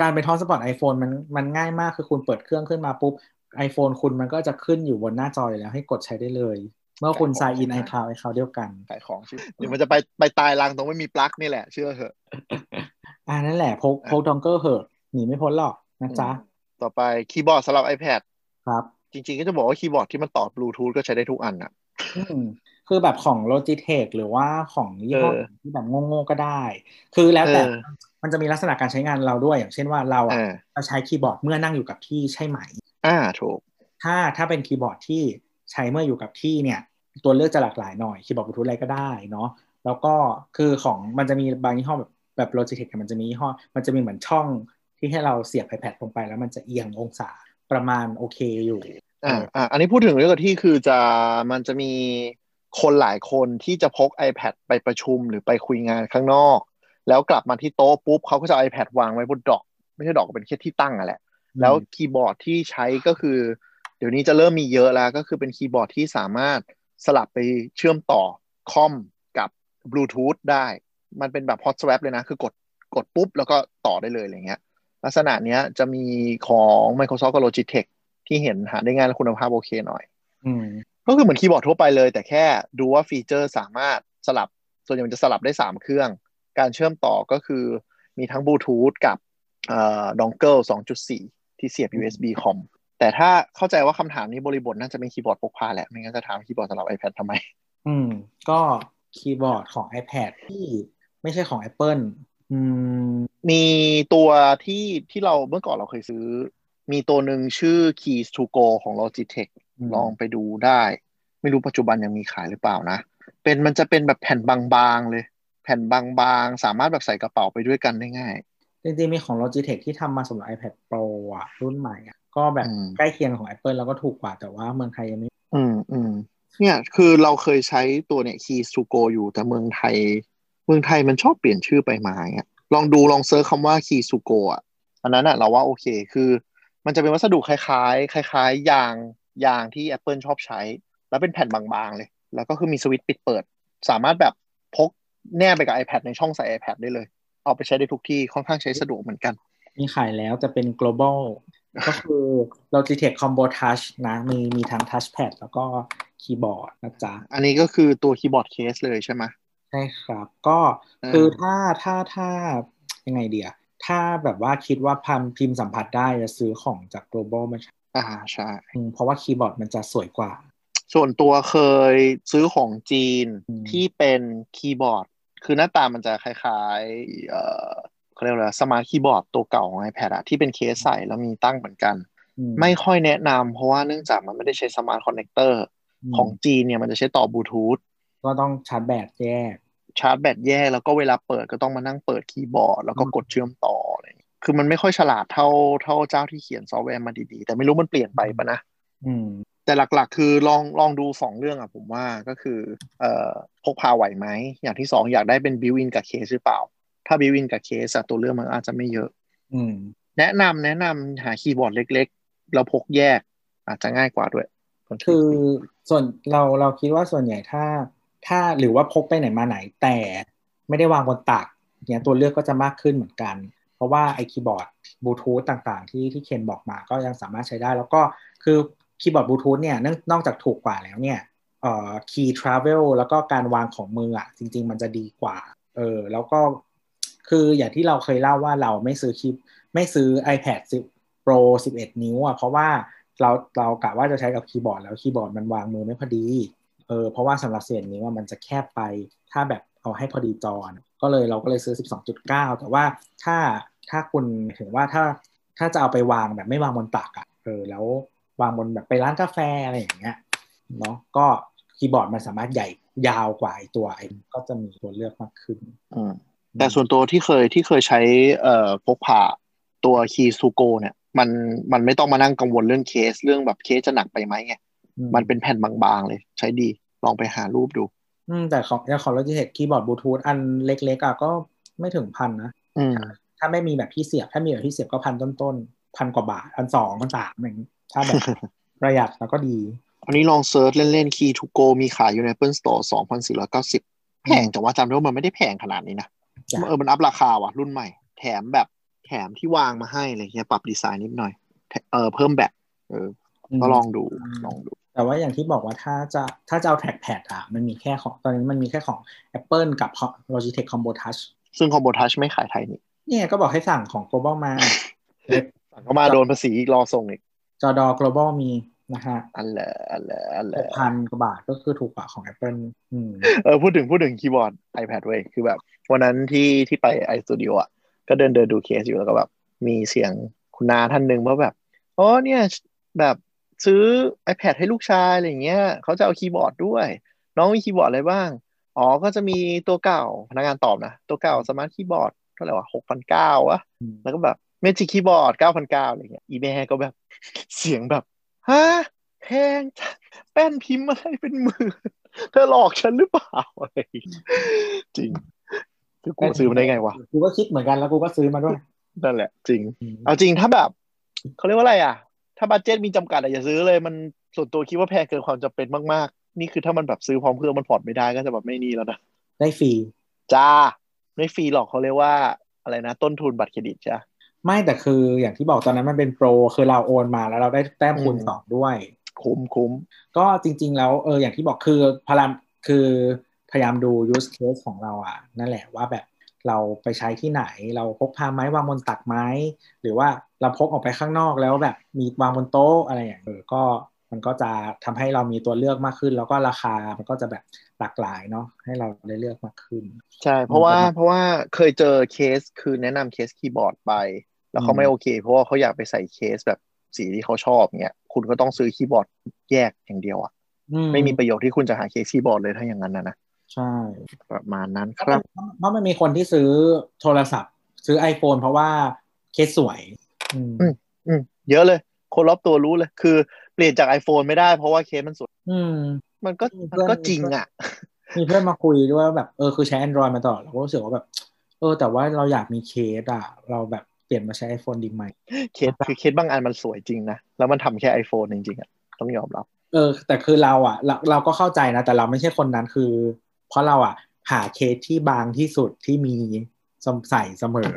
การเปิด hotspot iPhone มันมันง่ายมากคือคุณเปิดเครื่องขึ้นมาปุ๊บ iPhone คุณมันก็จะขึ้นอยู่บนหน้าจออยู่แล้วให้กดใช้ได้เลย เมื่อคุณ sign in iCloud iCloud เดียวกันขายของชิเดี๋ยวมันจะไปไปตายรังตรงไม่มีปลั๊กนี่แหละ เชื่อเถอะอ่านั่นแหละพกพก dongle เหอะหนีไม่พ้นหรอกนะจ๊ะ ต่อไปคีย์บอร์ดสำหรับ iPad ครับ จริงๆ ก็จะบอกว่าคีย์บอร์ดที่มันต่อบลูทูธก็ใช้ได้ทุกอันอะอืมคือแบบของ Logitech หรือว่าของยี่ห้อเออที่แบบโง่ๆก็ได้ คือแล้วแต่เออมันจะมีลักษณะการใช้งานเราด้วย อย่างเช่นว่าเราอะอ่าจะใช้คีย์บอร์ดเมื่อนั่งอยู่กับที่ใช่ไหม อ่าถูก ถ้าถ้าเป็นคีย์บอร์ดที่ใช้เมื่ออยู่กับที่เนี่ย ตัวเลือกจะหลากหลายหน่อยคีย์บอร์ดบลูทูธอะไรก็ได้เนาะแล้วก็คือของมันจะมีบางยี่ห้อแบบแบบ Logitech เนี่ยมันจะมียี่ห้อ มันจะมีเหมือนช่องที่ให้เราเสียบ iPad ลงไปแล้วมันจะเอียงองศาประมาณโอเคอยู่อ่าอ่าอันนี้พูดถึงเรื่องที่คือจะมันจะมีคนหลายคนที่จะพก iPad ไปประชุมหรือไปคุยงานข้างนอก แล้วกลับมาที่โต๊ะปุ๊บเขาก็จะเอา iPad วางไว้บนดอก ไม่ใช่ดอกเป็นแค่ที่ตั้งอะแหละ แล้วคีย์บอร์ดที่ใช้ก็คือ เดี๋ยวนี้จะเริ่มมีเยอะแล้ว ก็คือเป็นคีย์บอร์ดที่สามารถสลับไปเชื่อมต่อคอมกับบลูทูธได้ มันเป็นแบบ hot swap เลยนะ คือกดกดปุ๊บ แล้วก็ต่อได้เลยอะไรเงี้ย ลักษณะเนี้ยจะมีของ Microsoft กับ Logitech ที่เห็นหาได้ง่ายและคุณภาพโอเคหน่อยอืมก็คือเหมือนคีย์บอร์ดทั่วไปเลย แต่แค่ดูว่าฟีเจอร์สามารถสลับ ส่วนใหญ่มันจะสลับได้ 3 เครื่อง การเชื่อมต่อก็คือมีทั้งบลูทูธกับเอ่อ dongle 2.4 ที่เสียบ USB คอมแต่ถ้าเข้าใจว่าคำถามนี้บริบทน่าจะเป็นคีย์บอร์ดพกพาแหละ ไม่งั้นจะถามคีย์บอร์ดสำหรับ iPad ทำไม อืม ก็คีย์บอร์ดของ iPad ที่ไม่ใช่ของ Apple อืมมีตัวที่ที่เราเมื่อก่อนเราเคยซื้อ มีตัวหนึ่งชื่อ Keys to Go ของ Logitech อืมลองไปดูได้ ไม่รู้ปัจจุบันยังมีขายหรือเปล่านะ เป็นมันจะเป็นแบบแผ่นบางๆเลย แผ่นบางๆ สามารถแบบใส่กระเป๋าไปด้วยกันได้ง่าย จริงๆมีของ Logitech ที่ทำมาสำหรับ iPad Pro อะ รุ่นใหม่อะก็แบบอืมใกล้เคียงของ Apple แล้วก็ถูกกว่าแต่ว่าเมืองไทยยังไม่ อืมอืมเนี่ยคือเราเคยใช้ตัวเนี่ย Keys to Go อยู่แต่เมืองไทย เมืองไทยมันชอบเปลี่ยนชื่อไปมาอย่างเงี้ยลองดูลองเซิร์ชคำว่า Keys to Go อะอันนั้นอะเราว่าโอเคคือ มันจะเป็นวัสดุคล้ายๆ คล้ายๆยางยางที่ Apple ชอบใช้ แล้วเป็นแผ่นบางๆเลย แล้วก็คือมีสวิตช์ปิดเปิด สามารถแบบพกแนบไปกับ iPad ในช่องใส่ iPad ได้เลย เอาไปใช้ได้ทุกที่ค่อนข้างใช้สะดวกเหมือนกัน มีขายแล้วจะเป็น global ก็คือ Logitech Combo Touch นะมีมีทั้ง touchpad แล้วก็คีย์บอร์ดนะจ๊ะ อันนี้ก็คือตัวคีย์บอร์ดเคสเลยใช่ไหมใช่ครับ ก็อ่าคือถ้าถ้าถ้ายังไงเดียถ้าแบบว่าคิดว่าพัมพิมพ์สัมผัสได้จะซื้อของจาก global มาใช้อ่าใช่อืมเพราะว่าคีย์บอร์ดมันจะสวยกว่า ส่วนตัวเคยซื้อของจีนอืมที่เป็นคีย์บอร์ด คือหน้าตามันจะคล้ายๆเอ่อเขาเรียกว่า Smart Keyboard ตัวเก่าของ iPad อะที่เป็นเคสใส่แล้วมีตั้งเหมือนกัน ไม่ค่อยแนะนำเพราะว่าเนื่องจากมันไม่ได้ใช้ Smart Connector ของจีนเนี่ยมันจะใช้ต่อบลูทูธก็ต้องชาร์จแบตแยก ชาร์จแบตแยกแล้วก็เวลาเปิดก็ต้องมานั่งเปิดคีย์บอร์ดแล้วก็กดเชื่อมต่ออะไรอย่างเงี้ยคือมันไม่ค่อยฉลาดเท่าเท่าเจ้าที่เขียนซอฟต์แวร์มาดีๆ แต่ไม่รู้มันเปลี่ยนไปปะนะอืม แต่หลักๆ คือลองลองดูสองเรื่องอะผมว่าก็คือ เอ่อพกพาไหวไหม อย่างที่สองอยากได้เป็น built-in กับเคสหรือเปล่า ถ้า built-in กับเคสตัวเลือกมันอาจจะไม่เยอะ อืม แนะนำแนะนำหาคีย์บอร์ดเล็กๆ แล้วพกแยก อาจจะง่ายกว่าด้วย คือส่วนเราเราคิดว่าส่วนใหญ่ถ้า ถ้าหรือว่าพกไปไหนมาไหนแต่ไม่ได้วางบนตักเนี่ยตัวเลือกก็จะมากขึ้นเหมือนกัน เพราะว่าไอ้คีย์บอร์ดบลูทูธต่างๆ ที่ที่เคนบอกมาก็ยังสามารถใช้ได้ แล้วก็คือ คีย์บอร์ดบลูทูธเนี่ยนอกจากถูกกว่าแล้วเนี่ยเอ่อ key travel แล้วก็การวางของมืออะจริง ๆ มันจะดีกว่าเออแล้วก็คืออย่างที่เราเคยเล่าว่าเราไม่ซื้อคลิปไม่ซื้อ iPad 10 Pro 11 นิ้วอะเพราะว่าเราเรากะว่าจะใช้กับคีย์บอร์ดแล้วคีย์บอร์ดมันวางมือไม่พอดีเออเพราะว่าสำหรับเสียงนี้ว่ามันจะแคบไปถ้าแบบเอาให้พอดีจอก็เลยเราก็เลยซื้อ 12.9 แต่ว่าถ้าถ้าคุณถึงว่าถ้าถ้าจะเอาไปวางแบบไม่วางบนตักอะ่ะเออแล้ว วางบนแบบไปร้านกาแฟอะไรอย่างเงี้ยเนาะก็คีย์บอร์ดมันสามารถใหญ่ยาวกว่าตัวไอ้ก็จะมีตัวเลือกมากขึ้นอืมแต่ส่วนตัวที่เคยที่เคยใช้เอ่อพกพาตัว Keys-To-Go เนี่ยมันมันไม่ต้องมานั่งกังวลเรื่องเคสเรื่องแบบเคสจะหนักไปไหมไงมันเป็นแผ่นบางๆเลย ใช้ดีลองไปหารูปดู อืมแต่ของอย่างของ Logitech คีย์บอร์ดบลูทูธอันเล็กๆอะก็ไม่ถึงพันนะอืมถ้าไม่มีแบบที่เสียบ ถ้ามีแบบที่เสียบก็พันต้นๆพันกว่าบาทพันสองพันสามอย่าง ถ้าแบบประหยัดแล้วก็ดี อันนี้ลอง search เล่นๆ Keys-To-Go มีขายอยู่ใน Apple Store 2,490 แพงแต่ว่าจำได้ว่ามันไม่ได้แพงขนาดนี้นะจ้ะเออมันอัพราคาว่ะ รุ่นใหม่ แถมแบบแถมที่วางมาให้อะไรเงี้ยปรับดีไซน์นิดหน่อยแถเออเพิ่มแบตเออก็ลองดูลองดู แต่ว่าอย่างที่บอกว่าถ้าจะถ้าจะเอา trackpad อะ มันมีแค่ของตอนนี้มันมีแค่ของ Apple กับ Logitech Combo Touch ซึ่ง Combo Touch ไม่ขายไทยนี่เนี่ยก็บอกให้สั่งของ global มาสั่งเข้ามาโดนภาษีอีกรอส่งอีก จอดอ global มีนะฮะอันแหละอันแหละอันแหหละกพันกว่าบาทก็คือถูกกว่าของ Apple อืมเออพูดถึงพูดถึงคีย์บอร์ด iPad เว้ยคือแบบ วันนั้นที่ที่ไป iStudio อะ ก็เดินเดินดูเคสอยู่แล้วก็แบบ มีเสียงคุณนาท่านหนึ่งว่าแบบอ๋อเนี่ยแบบซื้อ iPad ให้ลูกชายอะไรอย่างเงี้ยเขาจะเอาคีย์บอร์ดด้วย น้องมีคีย์บอร์ดอะไรบ้าง อ๋อ ก็จะมีตัวเก่าพนักงานตอบนะ ตัวเก่า Smart Keyboard เท่าไหร่วะหกพันเก้าวะอืมแล้วก็แบบ Magic Keyboard เก้าพันเก้าอะไรเงี้ยอีแม่ก็แบบ เสียงแบบฮะแพงจังแป้นพิมพ์อะไรเป็นหมื่นเธอหลอกฉันหรือเปล่าอะไรอย่างเงี้ยจริงคือกูซื้อมาได้ไงวะกูก็คิดเหมือนกันแล้วกูก็ซื้อมาด้วยนั่นแหละ จริง เอาจริงถ้าแบบเขาเรียกว่าอะไรอะ ถ้า budget มีจำกัดอะอย่าซื้อเลย มันส่วนตัวคิดว่าแพงเกินความจำเป็นมากๆ นี่คือถ้ามันแบบซื้อพร้อมเครื่องมันผ่อนไม่ได้ก็จะแบบไม่นี่แล้วนะได้ฟรีจ้าไม่ฟรีหรอกเขาเรียกว่าอะไรนะ ต้นทุนบัตรเครดิตจ้า ไม่แต่คืออย่างที่บอกตอนนั้นมันเป็นโปรคือเราโอนมาแล้วเราได้แต้มคูณอืมสองด้วย คุ้มคุ้มก็จริง ๆ แล้วเอออย่างที่บอกคือพยายามคือพยายามดู use case ของเราอะ นั่นแหละว่าแบบเราไปใช้ที่ไหนเราพกพาไม้วางบนตักไม้หรือว่าเราพกออกไปข้างนอกแล้วแบบมีวางบนโต๊ะอะไรอย่างเงี้ยเออก็มันก็จะทำให้เรามีตัวเลือกมากขึ้น แล้วก็ราคามันก็จะแบบหลากหลายเนาะให้เราได้เลือกมากขึ้น ใช่ เพราะว่าอืมเพราะว่าเคยเจอเคสคือแนะนำเคสคีย์บอร์ดไป แล้วเขาอืมไม่โอเค เพราะว่าเขาอยากไปใส่เคสแบบสีที่เขาชอบเนี่ยคุณก็ต้องซื้อคีย์บอร์ดแยกอย่างเดียวอะอืไม่มีประโยชน์ที่คุณจะหาเคสคีย์บอร์ดเลยถ้าอย่างนั้นนะนะใช่ ประมาณนั้นเพคราะรัมับนเพราะมันมีคนที่ซื้อโทรศัพท์ ซื้อ iPhone เพราะว่าเคสสวยอืมอืมอืมเยอะเลย คนรอบตัวรู้เลย คือ เปลี่ยนจาก iPhone ไม่ได้เพราะว่าเคสมันสวยอืม มันก็อืมมันก็เพื่อนจริงอะ มีเพื่อนมาคุยด้วยว่าแบบเออคือใช้ Android มาตลอดเราก็รู้สึกว่าแบบ เออ แต่ว่าเราอยากมีเคสอะ เราแบบเป ลี่ยนมาใช้ iPhone ดีไหมเคสคือเคสบางอันมันสวยจริงนะ แล้วมันทำแค่ iPhone จริงๆอะต้องยอมรับ เออ แต่คือเราอะเราเราก็เข้าใจนะ แต่เราไม่ใช่คนนั้นคือ เพราะเราอะ หาเคสที่บางที่สุดที่มีใส่เสมอ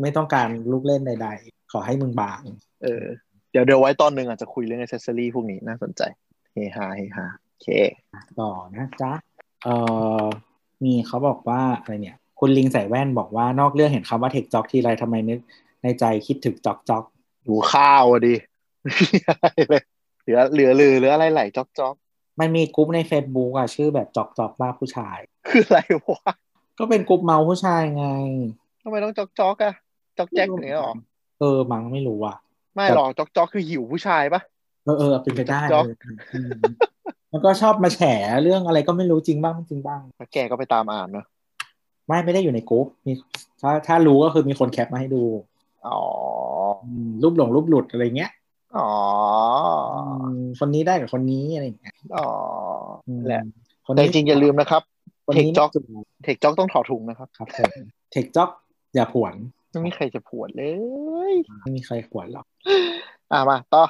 ไม่ต้องการลูกเล่นใด ๆ ขอให้มึงบาง เออ เดี๋ยวเดี๋ยวไว้ตอนหนึ่งอาจจะคุยเรื่องอ c เซสซอรี่พวกนี้น่าสนใจเฮฮาเฮฮาโอเค ต่อนะจ๊ะเออมีเขาบอกว่าอะไรเนี่ย คุณลิงใส่แว่นบอกว่านอกเรื่องเห็นคำว่าเทคจ็อกทีไรทำไมนึก ในใจคิดถึงจ็อกจ็อกดูข้าวอะดิไม่มีอะไรเลยเหลือเหลือเหลือเหลืออะไรไหลจ๊อกจ๊อกมันมีกรุ๊ปใน Facebook อะ ชื่อแบบจ็อกจ็อกบ้าผู้ชาย คืออะไรวะก็เป็นกลุ่มเมาผู้ชายไงทำไมต้องจอกจอกอะจอกแจ๊กอย่างเงี้ยหรอเออมั้งไม่รู้อะ ไม่หรอกจอกจอกคือหิวผู้ชายปะเออเออเป็นไปได้จ๊อกเลยอืมแล้วก็ชอบมาแฉเรื่องอะไรก็ไม่รู้จริงบ้างไม่จริงบ้างแล้วแกก็ไปตามอ่านเนอะไม่ไม่ได้อยู่ในกรุ๊ปมีถ้าถ้ารู้ก็คือมีคน cap มาให้ดู อ๋ออืมรูปหลงรูปหลุดอะไรเงี้ยอ๋อมคนนี้ได้กับคนนี้อะไรอย่างเงี้ยอ๋ออืมแหละคนแต่นี้จริงๆอย่าลืมนะครับคนเทคนี้จ็อกจุดเทคจ็อกต้องถอดถุงนะครับครับผมเทคจ็อกอย่าผวนไม่มีใครจะผวนเลย ไม่มีใครผวนหรอกอะมาต่อ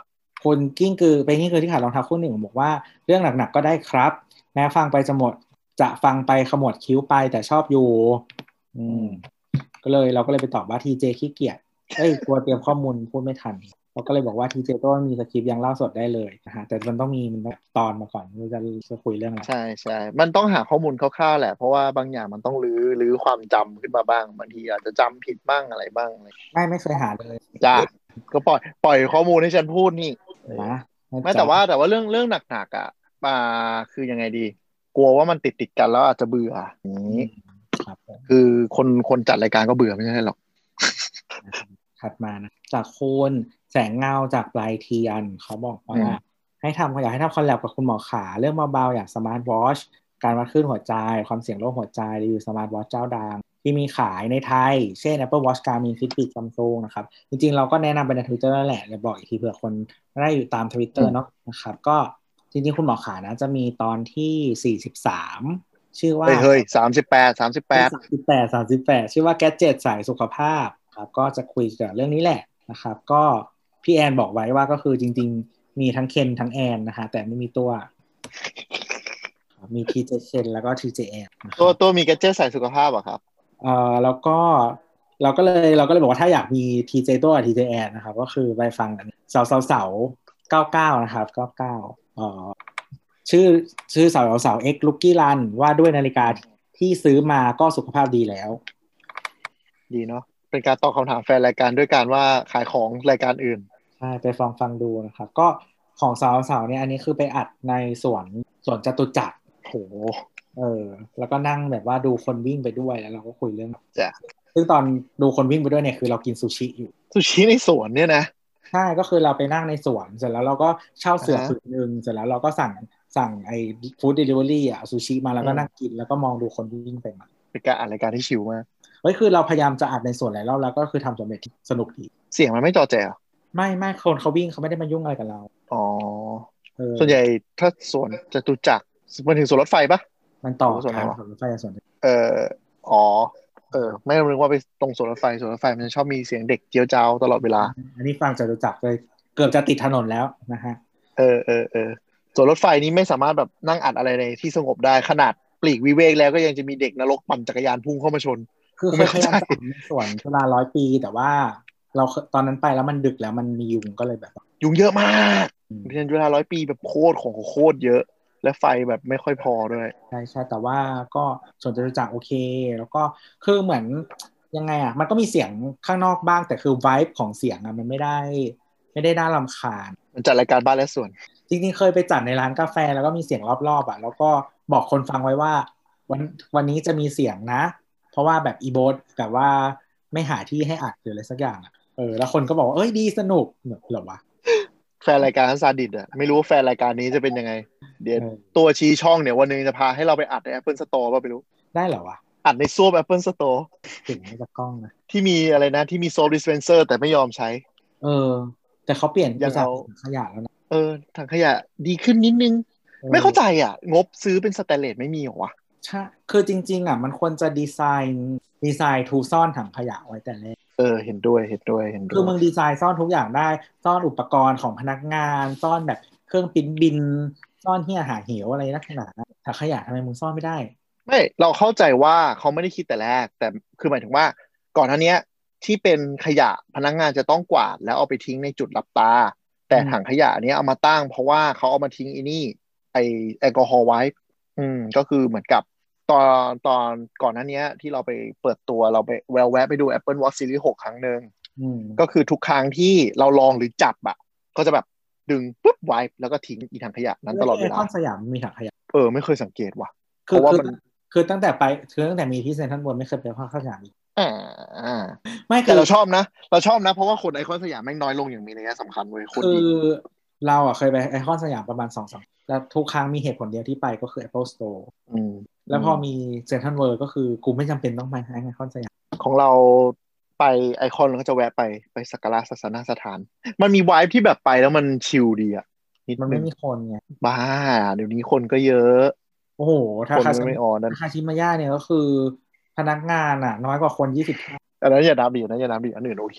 คนกิ้งคือเป็นกิ้งคือที่ขาดรองเท้าคู่หนึ่งบอกว่าเรื่องหนักๆก็ได้ครับ แม้ฟังไปจะหมดจะฟังไปขมวดคิ้วไปแต่ชอบอยู่ อืม ก็เลยเราก็เลยไปตอบว่าทีเจขี้เกียจ เอ้ยกลัวเตรียมข้อมูลพูดไม่ทันเราก็เลยบอกว่าทีเจก็มีสคริปต์ยังเล่าสดได้เลยนะฮะแต่มันต้องมีมันต้องตอนมาก่อนเราจะจะคุยเรื่องอะไรใช่ใช่มันต้องหาข้อมูลคร่าวๆแหละ เพราะว่าบางอย่างมันต้องรื้อรื้อความจำขึ้นมาบ้างบางทีอาจจะจำผิดบ้างอะไรบ้างไม่ไม่เคยหาเลยจ้าก็ปล่อยปล่อยข้อมูลให้ฉันพูดนี่นะไม่แต่ว่าแต่ว่าเรื่องเรื่องหนักๆอะมาคือยังไงดี กลัวว่ามันติดติดกันแล้วอาจจะเบื่ออย่างนี้ครับคือคนคนจัดรายการก็เบื่อไม่ใช่หรอก ถัดมานะจากคุณแสงเงาจากปลายเทียนเขาบอกว่าอืมให้ทำอยากให้ทำ collab กับคุณหมอขาเรื่องเบาๆอย่างสมาร์ทวอชการวัดคลื่นหัวใจ ความเสี่ยงโรคหัวใจรีวิวสมาร์ทวอชเจ้าดังที่มีขายในไทย เช่น Apple Watch Garmin Fitbit Samsung นะครับ จริงๆ เราก็แนะนำไปในทวิตเตอร์นั่นแหละเดี๋ยวบอกอีกทีเผื่อคนไม่ได้อยู่ตามทวิตเตอร์เนาะนะครับ ก็จริงๆ คุณหมอขานะ จะมีตอนที่ 43 ชื่อว่าเฮ้ยเฮ้ยสามสิบแปดสามสิบแปดสามสิบแปดสามสิบแปดชื่อว่าแกจ e t สายสุขภาพ ครับ ก็จะคุยเกี่ยวกับเรื่องนี้แหละนะครับ ก็พี่แอนบอกไว้ว่าก็คือจริง ๆ มีทั้งเคนทั้งแอนนะฮะแต่ไม่มีตัวครับมีทีเจเคนแล้วก็ทีเจแอนนะคตัวรับตัวมีแกดเจิตใส่สุขภาพเหรอะครับเอ่อแล้วก็เราก็เลยเราก็เลยบอกว่าถ้าอยากมีทีเจตัวกับทีเจแอนนะครับ ก็คือไปฟังกันเสาเสาเสาเก้าเก้านะครับเก้าเก้าเอ่อชื่อชื่อเสาเสาเอ็กลุกกี้รันว่าด้วยนาฬิกาที่ซื้อมาก็สุขภาพดีแล้ว ดีเนาะ เป็นการตอบคำถามแฟนรายการด้วยการว่าขายของรายการอื่นใช่ไปฟังฟังดูนะครับก็ของสาวสาวเนี่ยอันนี้คือไปอัดในสวนสวนจตุจักรโหเออ แล้วก็นั่งแบบว่าดูคนวิ่งไปด้วยแล้วเราก็คุยเรื่องจ้ะซึ่งตอนดูคนวิ่งไปด้วยเนี่ยคือเรากินซูชิอยู่ซูชิในสวนเนี่ยนะใช่ก็คือเราไปนั่งในสวนเสร็จแล้วเราก็เช่าเสืออ่าฮะผืนหนึ่งเสร็จแล้วเราก็สั่งสั่งไอ้ฟู้ดเดลิเวอรี่อะซูชิมาแล้วก็อืมนั่งกินแล้วก็มองดูคนวิ่งไปมาเป็นการอ่านรายการที่ชิลมาก เฮ้ยคือเราพยายามจะอัดในสวนหลายรอบแล้วก็คือทำสำเร็จสนุกดี เสียงมันไม่จอแจเหรอไม่ไม่คนเขาวิ่งเขาไม่ได้มายุ่งอะไรกับเรา อ๋อเออส่วนใหญ่ถ้าสวนจตุจักรมันถึงสวนรถไฟปะมันต่อส่วนไหนวะสวนรถไฟกับสวนเอออ๋อเออไม่รู้ว่าไปตรงสวนรถไฟสวนรถไฟมันจะชอบมีเสียงเด็กเจียวจ้าวตลอดเวลา อันนี้ฟังจตุจักรเลย เกือบจะติดถนนแล้วนะฮะเออเออเออสวนรถไฟนี้ไม่สามารถแบบนั่งอัดอะไรในที่สงบได้ขนาดปลีกวิเวกแล้วก็ยังจะมีเด็กนรกปั่นจักรยานพุ่งเข้ามาชน คือผมเคไม่ยพเข้าใจยายามจะในสวนชุฬาร้อยปีแต่ว่า เราเคตอนนั้นไปแล้วมันดึกแล้วมันมียุงก็เลยแบบ ยุงเยอะมากอืมเรียนเวลาร้อยปีแบบโคตรของโคตรเยอะและไฟแบบไม่ค่อยพอด้วย ใช่ใช่แต่ว่าก็สวนจตุจักรโอเค แล้วก็คือเหมือนยังไงอะ มันก็มีเสียงข้างนอกบ้างแต่คือ vibe ของเสียงอะมันไม่ได้ ไม่ได้น่ารำคาญ มันจัดรายการบ้านและสวน จริงๆเคยไปจัดในร้านกาแฟแล้วก็มีเสียงรอบๆอะ แล้วก็บอกคนฟังไว้ว่า วันวันนี้จะมีเสียงนะเพ เพราะว่าแบบอีโบสแบบว่าไม่หาที่ให้อัดหรืออะไรสักอย่างอะเออแล้วคนก็บอกว่าเอ้ยดีสนุกเหรอวะแฟนรายการซาดิสอะไม่รู้ว่าแฟนรายการนี้จะเป็นยังไง เดี๋ยวเออตัวชี้ช่องเนี่ยวันหนึงจะพาให้เราไปอัดใน Apple Store ป่ะไม่รู้ ได้เหรอวะอัดในส้วม Apple Store ถึงไม่จะกล้องนะที่มีอะไรนะที่มี soap dispenser แต่ไม่ยอมใช้ เออ แต่เขาเปลี่ยนยังจากเอาขยะแล้วนะเออถังขยะดีขึ้นนิดนึงออไม่เข้าใจอะ งบซื้อเป็นสแตนเลสไม่มีเหรอวะ ใช่คือจริง ๆ อะ มันควรจะดีไซน์ดีไซน์ทูซ่อนถังขยะไว้แต่แรกเออเห็นด้วยเห็นด้วยเห็นด้คือวยมึงดีไซน์ซ่อนทุกอย่างได้ ซ่อนอุปกรณ์ของพนักงาน ซ่อนแบบเครื่องปริ้นบิน ซ่อนเฮียหาเหวอะไรนักหนาถังขยะทำไมมึงซ่อนไม่ได้ ไม่เราเข้าใจว่าเขาไม่ได้คิดแต่แรก แต่คือหมายถึงว่า ก่อนหน้าเนี้ยที่เป็นขยะพนักงานจะต้องกวาด แล้วเอาไปทิ้งในจุดรับตา แต่อืมถังขยะเนี้ยเอามาตั้ง เพราะว่าเขาเอามาทิ้งไอ้นี่ไอแอลกอฮอล์ไว้ อืมก็คือเหมือนกับตอนตอนก่อนหน้าเนี้ยที่เราไปเปิดตัวเราไปแววแวะไปดู Apple Watch Series 6 ครั้งหนึ่งอืมก็คือทุกครั้งที่เราลองหรือจับอะก็จะแบบดึงปุ๊บไว้แล้วก็ทิ้งอีถังขยะนั้นตลอดเวไอลาคอนสยามมีถังขยะเออไม่เคยสังเกตว่ะเพคือราะว่าคือมันคือตั้งแต่ไปคือตั้งแต่มีที่เซนทรัลเวิลด์ไม่เคยไปไอคอนสยามอีกอ่าอ่าไม่คืแต่อเราชอบนะ เราชอบนะ เพราะว่าคนไอคอนสยามแม่งน้อยลงอย่างมีนัยสำคัญเว้ยคนคืดีอ เราอะเคยไปไอคอนสยามประมาณสองสามแล้วทุกครั้งมีเหตุผลเดียวที่ไปก็คือ Apple Store อืมแล้วพอมีเซนทรัลเวิลด์ก็คือกูไม่จำเป็นต้องไปไอคอนสยาม ของเราไปไอคอนเราก็จะแวะไปไปสักการะศาสนสถาน มันมีวายที่แบบไปแล้วมันชิลดีอะนิดมันนึไม่งมีคนไงบ้า เดี๋ยวนี้คนก็เยอะ โอ้โหถ้าคนคาไม่ชิไม่ออนนั่นคาชิมายะเนี่ยก็คือพนักงานอะ น้อยกว่าคนยี่สิบอันนั้นอย่านับดิอันนั้นอย่านับดิอันอื่นโอเค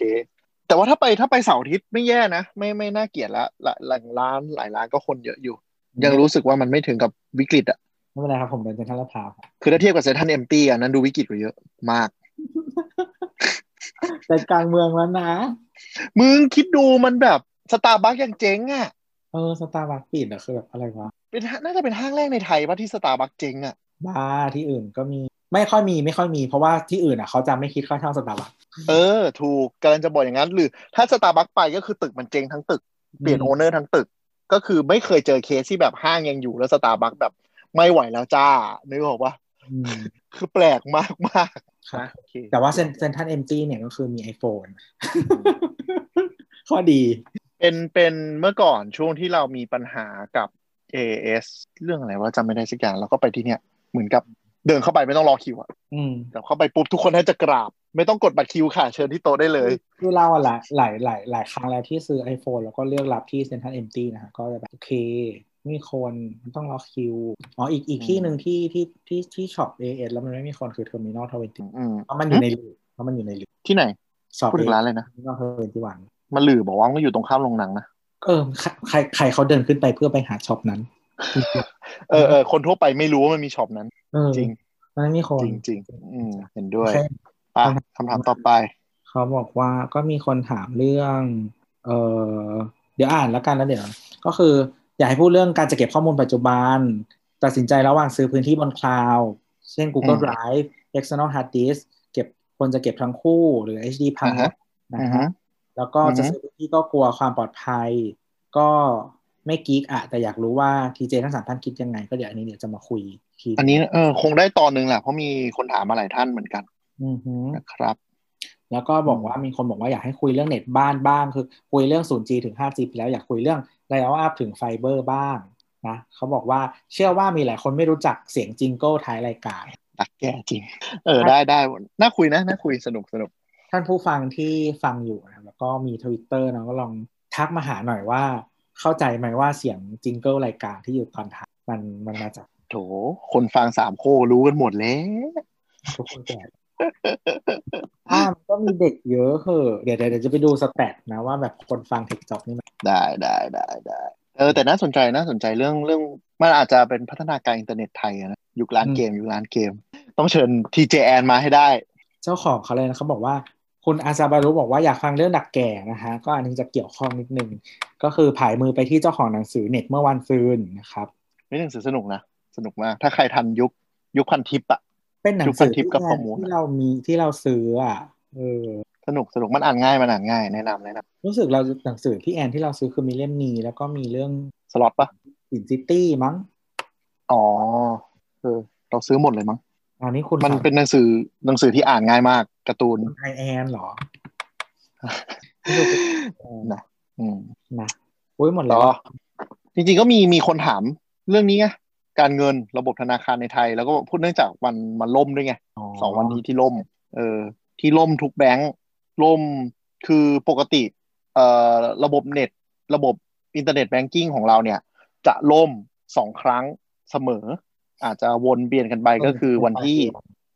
แต่ว่าถ้าไปถ้าไปเสาร์อาทิตย์ไม่แย่นะไม่ไม่น่าเกลียดละหลายหลายร้านหลายร้านก็คนเยอะอยู่ ยังรู้สึกว่ามันไม่ถึงกับวิกฤตอะไม่เป็นไรครับผมเป็นเซ็นทรัลลาดพร้าวครับคือถ้าเทียบกับเซ็นทรัล empty อะนั้นดูวิกฤตกว่าเยอะมาก แต่กลางเมืองแล้วนะ มึงคิดดูมันแบบสตาร์บัคยังเจ๊งอะเออสตาร์บัคปิดอะคือแบบอะไรวะเป็นห้างน่าจะเป็นห้างแรกในไทยป่ะที่สตาร์บัคเจ๊งอะบ้าที่อื่นก็มี ไม่ค่อยมีไม่ค่อยมี เพราะว่าที่อื่นอะเขาจะไม่คิดค่าเช่าสตาร์บัคเออ ถูกกำลังจะบอกอย่างนั้น หรือถ้าสตาร์บัคไปก็คือตึกมันเจ๊งทั้งตึก เปลี่ยนอืมโอเนอร์ทั้งตึก ก็คือไม่เคยเจอเคสที่แบบห้างยังอยู่แล้วสตาร์บัคแบบไม่ไหวแล้วจ้านึกออกปะอืมคือแปลกมากมากครับโอเคแต่ว่าเซ็นเซ็นทรัล empty เนี่ยก็คือมี iPhone ข้อดี เป็นเป็นเมื่อก่อนช่วงที่เรามีปัญหากับ AIS เรื่องอะไรว่าจำไม่ได้สักอย่างเราก็ไปที่เนี่ย เหมือนกับ เดินเข้าไปไม่ต้องรอคิวอะอืมแต่เข้าไปปุ๊บทุกคนให้จะกราบ ไม่ต้องกดบัตรคิวค่ะ เชิญที่โต๊ะได้เลยคือเราอะหลายหลายหลายหลายครั้งแล้วที่ซื้อ iPhone แล้วก็เลือกรับที่เซ็นทรัล empty นะฮะก็จะแบบโอเคไม่มีคนไม่ต้องรอคิวอ๋ออีกอีกที่หนึ่งที่ที่ที่ที่ shop AIS แล้วมันไม่มีคนคือ Terminal Twenty อืมเพราะมันอยู่ในหลืบเพราะมันอยู่ในหลืบที่ไหน shop พูดถึงร้านเลยนะ Terminal Twenty Oneมันหลืบบอกว่ามันก็อยู่ตรงข้ามโรงหนังนะเออใครใครใครเขาเดินขึ้นไปเพื่อไปหา shop นั้น เออเออคนทั่วไปไม่รู้ว่ามันมี shop นั้นเออจริงมันไม่มีคนจริงจริงอืมเห็นด้วยโอเคอะคำถามต่อไป เขาบอกว่าก็มีคนถามเรื่อง เออเดี๋ยวอ่านแล้วกันแล้วเดี๋ยว ก็คือ อยากให้พูดเรื่องการจะเก็บข้อมูลปัจจุบัน ตัดสินใจระหว่างซื้อพื้นที่บน cloud เช่น Google อืม Drive external hard disk เก็บควรจะเก็บทั้งคู่หรือ HD พังอ่าฮะนะอือฮะฮึแล้วก็อือฮึจะซื้อพื้นที่ก็กลัวความปลอดภัย ก็ ไม่กิ๊กอะแต่อยากรู้ว่าทีเจทั้งสามท่านคิดยังไง ก็เดี๋ยวอันนี้เดี๋ยวจะมาคุยทีอันนี้เออคงได้ตอนหนึ่งแหละเพราะมีคนถามมาหลายท่านเหมือนกันอือฮึนะครับ แล้วก็บอกว่ามีคนบอกว่าอยากให้คุยเรื่องเน็ตบ้านบ้าง คือคุยเรื่อง 0G ถึง 5G ไปแล้วอยากคุยเรื่องไ i อ l อัพถึงไฟเบอร์บ้างนะเขาบอกว่าเชื่อว่ามีหลายคนไม่รู้จักเสียงจิงเกิลท้ายรายการตักแก่จริง เออได้ได้น่าคุยนะน่าคุยสนุกสนุกท่านผู้ฟังที่ฟังอยู่นะแล้วก็มีทวิตเตอร์นะก็ลองทักมาหาหน่อยว่า เข้าใจไหมว่าเสียง jingle รายการที่อยู่ตอนท้ายมันมันมาจากโถคนฟังสามโครู้กันหมดแล้วทุกคนแก่อ่ามันก็มีเด็กเยอะเหอะเดี๋ยวเดี๋ยวเดี๋ยวจะไปดู stat นะว่าแบบคนฟังเทคจ็อบนี่มันได้ได้ได้ได้เออแต่น่าสนใจน่าสนใจเรื่องเรื่องมันอาจจะเป็นพัฒนาการอินเทอร์เน็ตไทยอะนะยุคร้านเกมยุคร้านเกม ต้องเชิญทีเจแอนมาให้ได้ เจ้าของเขาเลยนะเขาบอกว่า คุณอาซาบารุบอกว่าอยากฟังเรื่องดักแก่นะฮะก็อันนี้จะเกี่ยวข้องนิดนึง ก็คือผายมือไปที่เจ้าของหนังสือเน็ตเมื่อวันซืนนะครับไม่หนังสือสนุกนะ สนุกมาก ถ้าใครทันยุคยุคพันทิปอะเป็นหนังยุคพัสืนอทิปกับที่ข้อมูลที่เรามีที่เราซื้ออะเออสนุกสนุกมันอ่านง่ายมันอ่านง่ายแนะนำแนะนรู้สึกเราหนังสือพี่แอนที่เราซื้อคือมีเล่มนี้แล้วก็มีเรื่องำสล็อตปะอินซิตี้มั้งอ๋อเออเราซื้อหมดเลยมั้งอันนี้คุณมันฟังเป็นหนังสือหนังสือที่อ่านง่ายมาก การ์ตูนไอแอนเหรอนะอืมนะโอ้ยหมดแล้แล้ววก็จริงๆก็มีมีคนถามเรื่องนี้ไงการเงินระบบธนาคารในไทย แล้วก็พูดเนื่องจากวันมันล่มด้วยไงสองวันนี้ที่ล่ม เออ ที่ล่มทุกแบงค์ล่มคือปกติ เอ่อระบบเน็ต ระบบอินเทอร์เน็ตแบงกิ้งของเราเนี่ย จะล่มสองครั้งเสมอ อาจจะวนเปลี่ยนกันไปก็คือวันที่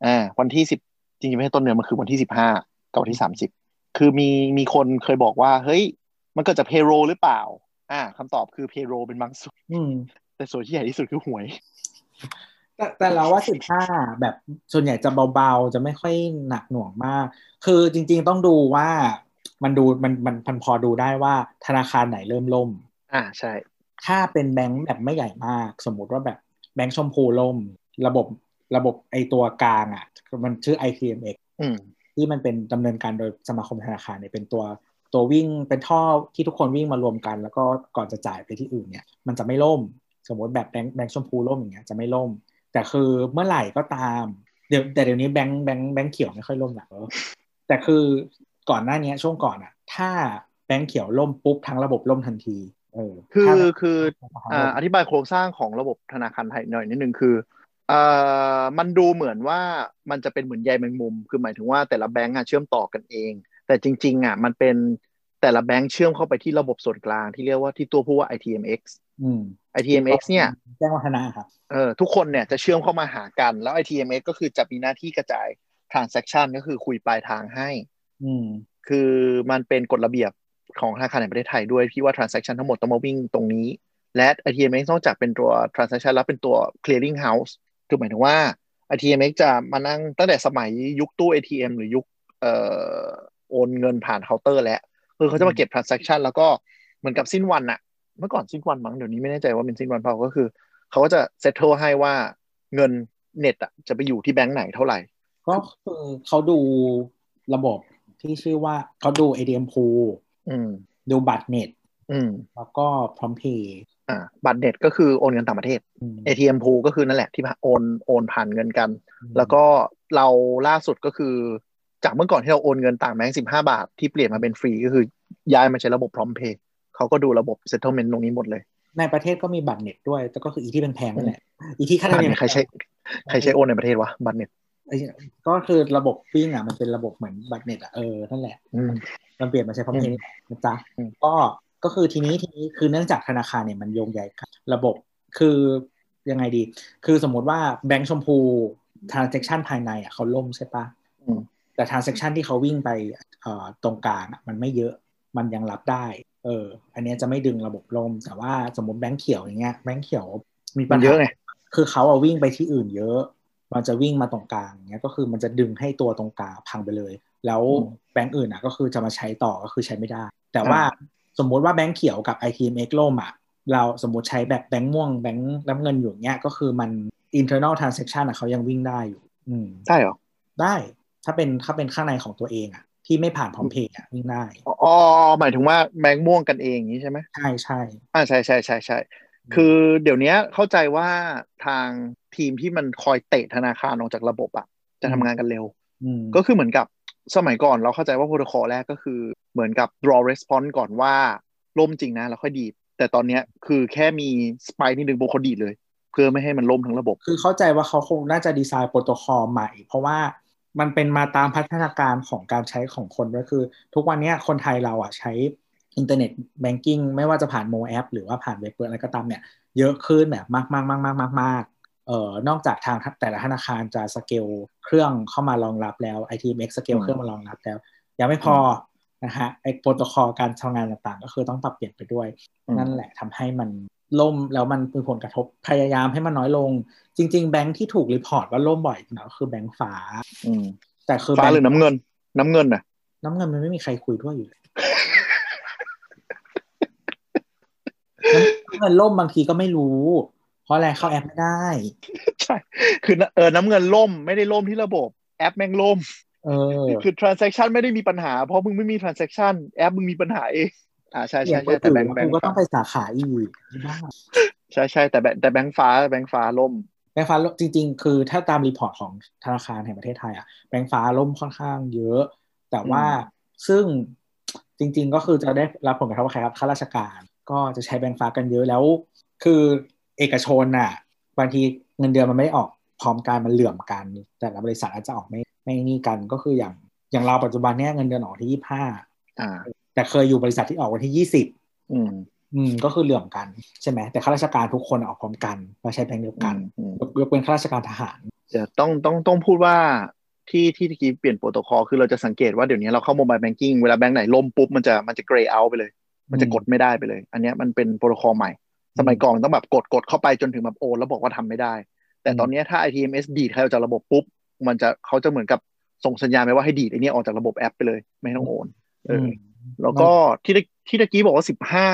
อ่าวันที่สิบ จริงๆไม่ใช่ต้นเดือนมันคือวันที่สิบห้ากับวันที่สามสิบคือมีมีคนเคยบอกว่า เฮ้ย มันเกิดจากเพโรหรือเปล่า อ่าคำตอบคือเพโรเป็นบางส่วนอืมแต่ส่วนที่ใหญ่ที่สุดคือหวย แต่แต่เราว่าสิบห้าแบบส่วนใหญ่จะเบาๆ จะไม่ค่อยหนักหน่วงมาก คือจริง ๆต้องดูว่ามันดูมันมันพันพอดูได้ว่าธนาคารไหนเริ่มล่ม อ่าใช่ ถ้าเป็นแบงค์แบบไม่ใหญ่มาก สมมุติว่าแบบแบงค์ชมพูล่ม ระบบ ระบบไอตัวกลางอะ มันชื่อ ITMX อืมที่มันเป็นดำเนินการโดยสมาคมธนาคารเนี่ยเป็นตัวตัววิ่งเป็นท่อที่ทุกคนวิ่งมารวมกัน แล้วก็ก่อนจะจ่ายไปที่อื่นเนี่ย มันจะไม่ล่ม สมมติแบบแบงค์แบงค์ชมพูล่มอย่างเงี้ยจะไม่ล่ม แต่คือเมื่อไหร่ก็ตามเดี๋ยวแต่เดี๋ยวนี้แบงค์แบงค์แบงค์เขียวไม่ค่อยล่มหรอกแต่คือก่อนหน้านี้ช่วงก่อนอะถ้าแบงค์เขียวล่มปุ๊บทั้งระบบล่มทันทีเออคือคืออ่าอธิบายโครงสร้างของระบบธนาคารไทยหน่อยนิดนึงคือ เอ่อมันดูเหมือนว่ามันจะเป็นเหมือนใยแมงมุม คือหมายถึงว่าแต่ละแบงก์อะเชื่อมต่อกันเอง แต่จริง ๆอะมันเป็นแต่ละแบงก์เชื่อมเข้าไปที่ระบบส่วนกลางที่เรียกว่าที่ตัวผู้ว่า ITMX อืม ITMX เนี่ยแจ้งวัฒนะครับเออทุกคนเนี่ยจะเชื่อมเข้ามาหากัน แล้ว ITMX ก็คือจะมีหน้าที่กระจาย transaction ก็คือคุยปลายทางให้ อืม คือมันเป็นกฎระเบียบของธนาคารแห่งประเทศไทยด้วยที่ว่า transaction ทั้งหมดต้องมาวิ่งตรงนี้ และ ITMX นอกจากเป็นตัว transaction แล้วเป็นตัว clearing house คือหมายถึงว่า ITMX จะมานั่งตั้งแต่สมัยยุคตู้ ATM หรือยุคเอ่อโอนเงินผ่านเคาน์เตอร์แล้วคือเขาจะมาเก็บ transaction แล้วก็เหมือนกับสิ้นวันอะเมื่อก่อนสิ้นวันมั้งเดี๋ยวนี้ไม่แน่ใจว่าเป็นสิ้นวันเปล่าก็คือเขาก็จะ settle ให้ว่าเงินเน็ตอะจะไปอยู่ที่แบงก์ไหนเท่าไหร่ ก็คือเขาดูระบบที่ชื่อว่าเขาดู ATM pool อืมดูบัตรเน็ตอืมแล้วก็พร้อมเพย์ อ่าบัตรเน็ตก็คือโอนเงินต่างประเทศ ATM pool ก็คือนั่นแหละที่โอนโอนผ่านเงินกัน แล้วก็เราล่าสุดก็คือ จากเมื่อก่อนที่เราโอนเงินต่างแบงค์สิบห้าบาท ที่เปลี่ยนมาเป็นฟรีก็คือย้ายมาใช้ระบบพร้อมเพย์เขาก็ดูระบบ settlement ตรงนี้หมดเลย ในประเทศก็มีบัตรเน็ตด้วย แต่ก็คืออีที่เป็นแพงนั่นแหละอีที่ค่าธรรมเนียมใครใช้ใครใช้โอนในประเทศวะบัตรเน็ตไอ้ก็คือระบบปิ้งอะมันเป็นระบบเหมือนบัตรเน็ตอะเออนั่นแหละอืมมันเปลี่ยนมาใช้พร้อมเพย์นะจ๊ะอืมก็ ก็คือทีนี้ทีนี้คือเนื่องจากธนาคารเนี่ยมันโยงใยกันระบบคือยังไงดี คือสมมติว่าแบงก์ชมพู transaction ภายในอะเขาล่มใช่ปะอืมแต่ transaction ที่เขาวิ่งไปเอ่อตรงกลางอะมันไม่เยอะมันยังรับได้ เออ อันเนี้ยจะไม่ดึงระบบล่ม แต่ว่าสมมติแบงก์เขียวอย่างเงี้ยแบงก์เขียวมีปัมัญนหาเยอะไงคือเขาเอาวิ่งไปที่อื่นเยอะ มันจะวิ่งมาตรงกลางเนี้ยก็คือมันจะดึงให้ตัวตรงกลางพังไปเลย แล้วอืมแบงก์อื่นอะก็คือจะมาใช้ต่อก็คือใช้ไม่ได้ แต่ว่า สมมุติว่าแบงก์เขียวกับ ITMX ล่มอะเราสมมติใช้แบบแบงก์ม่วงแบงก์น้ำเงินอยู่เนี้ยก็คือมัน internal transaction อะเขายังวิ่งได้อยู่ อืมใช่เหรอ ได้ถ้าเป็นถ้าเป็นข้างในของตัวเองอะที่ไม่ผ่านพร้อมเพย์อะวิ่งได้ อ๋อ หมายถึงว่าแบงค์ม่วงกันเองอย่างนี้ใช่ไหมใช่ใช่อ่าใช่ใช่ใช่ใช่คือเดี๋ยวนี้เข้าใจว่าทางทีมที่มันคอยเตะธนาคารออกจากระบบอะจะทำงานกันเร็วอืมก็คือเหมือนกับ สมัยก่อนเราเข้าใจว่าโปรโตคอลแรกก็คือเหมือนกับ รอ response ก่อนว่าล่มจริงนะ แล้วค่อยดีดแต่ตอนเนี้ยคือแค่มี spike นิดนึงปุ๊บเขาดีดเลย เพื่อไม่ให้มันล่มทั้งระบบ คือเข้าใจว่าเขาคงน่าจะ design protocol ใหม่ เพราะว่ามันเป็นมาตามพัฒนาการของการใช้ของคนด้วยคือ ทุกวันนี้คนไทยเราอะใช้ internet banking ไม่ว่าจะผ่าน mobile app หรือว่าผ่านเว็บเปิดอะไรก็ตามเนี่ย เยอะขึ้นแบบมากมากมากมากมาก เอ่อนอกจากทางแต่ละธนาคารจะสเกลเครื่องเข้ามารองรับแล้ว ITMX สเกลอืมเครื่องมารองรับแล้ว ยังไม่พอนะฮะไอ้โปรโตคอลการทำงานต่างๆ ก็คือต้องปรับเปลี่ยนไปด้วยอืมนั่นแหละทำให้มันล่มแล้วมันมีผลกระทบพยายามให้มันน้อยลง จริง ๆ แบงค์ที่ถูก report ว่าล่มบ่อยนะก็คือแบงค์ฟ้าอืมแต่คือฟ้าหรือแบงค์น้ำเงิน น้ำเงินน่ะ น้ำเงินมันไม่มีใครคุยด้วยอยู่เลยน้ำเงินล่มบางทีก็ไม่รู้ เพราะอะไรเข้าแอปไม่ได้ใช่คือเออน้ำเงินล่มไม่ได้ล่มที่ระบบแอปแม่งล่มเออคือ transaction ไม่ได้มีปัญหา เพราะมึงไม่มี transaction แอปมึงมีปัญหาเองอ่าใช่เปลี่ใช่ยนใช่แต่มือแบถืงอค์แบกูงค์ก็ต้ฟ้าองไปสาขาอีกบ้าใช่ใช่แต่แบงค์แต่แบงค์ฟ้าแบงค์ฟ้าล่มแบงค์ฟ้าจริง ๆ คือถ้าตามรีพอร์ตของธนาคารแห่งประเทศไทยอะแบงค์ฟ้าล่มค่อนข้างเยอะ แต่ว่าซึ่งจริง ๆ ก็คือจะได้รับผลกระทบว่าใครครับข้าราชการ ก็จะใช้แบงค์ฟ้ากันเยอะแล้ว คือ เอกชนน่ะบางทีเงินเดือนมันไม่ได้ออกพร้อมกันมันเหลื่อมกัน แต่ละบริษัทอาจจะออกไม่ไม่นี่กันก็คืออย่างอย่างเราปัจจุบันเนี้ยเงินเดือนออกที่ยี่ห้าอ่าแต่เคยอยู่บริษัทที่ออกวันที่ยี่สิบอืมอืมก็คือเหลื่อมกันใช่ไหมแต่ข้าราชการทุกคนออกพร้อมกันมาใช้แบงค์เดียวอืกันมอืมยกยกเป็นข้าราชการทหารเดี๋ยวต้องต้องต้องพูดว่าที่ที่ตะกี้เปลี่ยนโปรโตคอลคือเราจะสังเกตว่าเดี๋ยวนี้เราเข้าโมบายแบงกิ้งเวลาแบงค์ไหนล่มปุ๊บมันจะมันจะเกรย์เอาไปเลย มันจะกดไม่ได้ไปเลย อันเนี้ยมันเป็นโปรโตคอลใหม่ สมัยก่อนต้องแบบกดกดเข้าไปจนถึงแบบโอนแล้วบอกว่าทำไม่ได้ แต่ตอนเนี้ยถ้า ITMS ดีดใครออกจากระบบปุ๊บ มันจะเขาจะเหมือนกับส่งสัญญาณไปว่าให้ดีดไอ้เนี้ยออกจากระบบแอปไปเลย ไม่ต้องโอนเอออมแล้วก็ที่ตะที่ตะกี้บอกว่าสิบห้า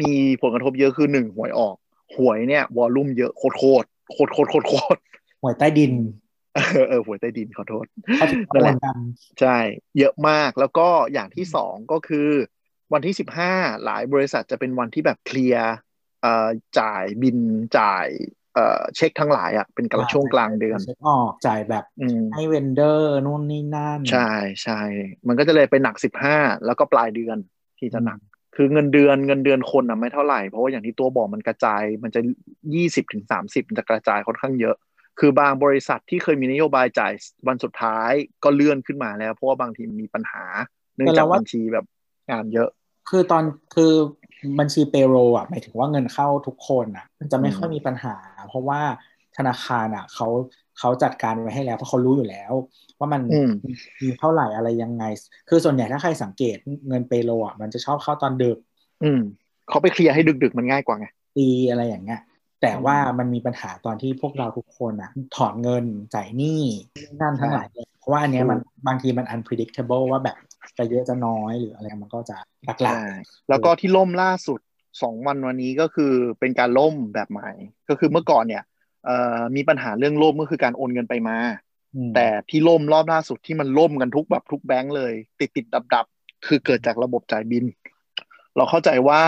มีผลกระทบเยอะคือหนึ่งหวยออก หวยเนี่ยวอลลุ่มเยอะโคตรโคตรโคตรโคตรโคตรโคตรหวยใต้ดินเออเออหวยใต้ดินขอโทษเขาถึงนั่นแหโอละนกันใช่ เยอะมากแล้วก็อย่างที่สองก็คือ วันที่สิบห้าหลายบริษัทจะเป็นวันที่แบบเคลียร์เอ่อ จ่ายบิลจ่ายเอ่อเช็คทั้งหลายอะเป็นกระช่วงกลางเดือนเช็คออกจ่ายแบบอืมให้ vendor นู่นนี่นั่น ใช่ใช่มันก็จะเลยไปหนักสิบห้าแล้วก็ปลายเดือนที่จะหนัก คือเงินเดือนเงินเดือนคนอะไม่เท่าไหร่ เพราะว่าอย่างที่ตัวบอกมันกระจายมันจะยี่สิบถึงสามสิบมันจะกระจายค่อนข้างเยอะ คือบางบริษัทที่เคยมีนโยบายจ่ายวันสุดท้ายก็เลื่อนขึ้นมาแล้ว เพราะว่าบางทีมีปัญหา เนื่องจากบัญชีแบบงานเยอะ คือตอนคือ บัญชีเปโรอะหมายถึงว่าเงินเข้าทุกคนอะ มันจะไม่ค่อยอืมมีปัญหา เพราะว่าธนาคารอะเขาเขาจัดการไว้ให้แล้วเพราะเขารู้อยู่แล้ว ว่ามันอืมมีเท่าไหร่อะไรยังไง คือส่วนใหญ่ถ้าใครสังเกตเงินเปโรอะมันจะชอบเข้าตอนดึก อืมเขาไปเคลียร์ให้ดึกๆมันง่ายกว่าไงตีอะไรอย่างเงี้ยแต่ว่ามันมีปัญหาตอนที่พวกเราทุกคนอะถอนเงินจ่ายหนี้นั่นทั้งหลายเลยเพราะว่าอันเนี้ยมันบางทีมัน unpredictable ว่าแบบ จะเยอะจะน้อยหรืออะไรมันก็จะหลักใช่แล้วก็ที่ล่มล่าสุดสองวันวันนี้ก็คือเป็นการล่มแบบใหม่ ก็คือเมื่อก่อนเนี่ยเอ่อมีปัญหาเรื่องล่มก็คือการโอนเงินไปมาๆอืมแต่ที่ล่มรอบล่าสุดที่มันล่มกันทุกแบบทุกแบงก์เลย ติดติดดับดับๆคือเกิดจากระบบจ่ายบิน เราเข้าใจว่า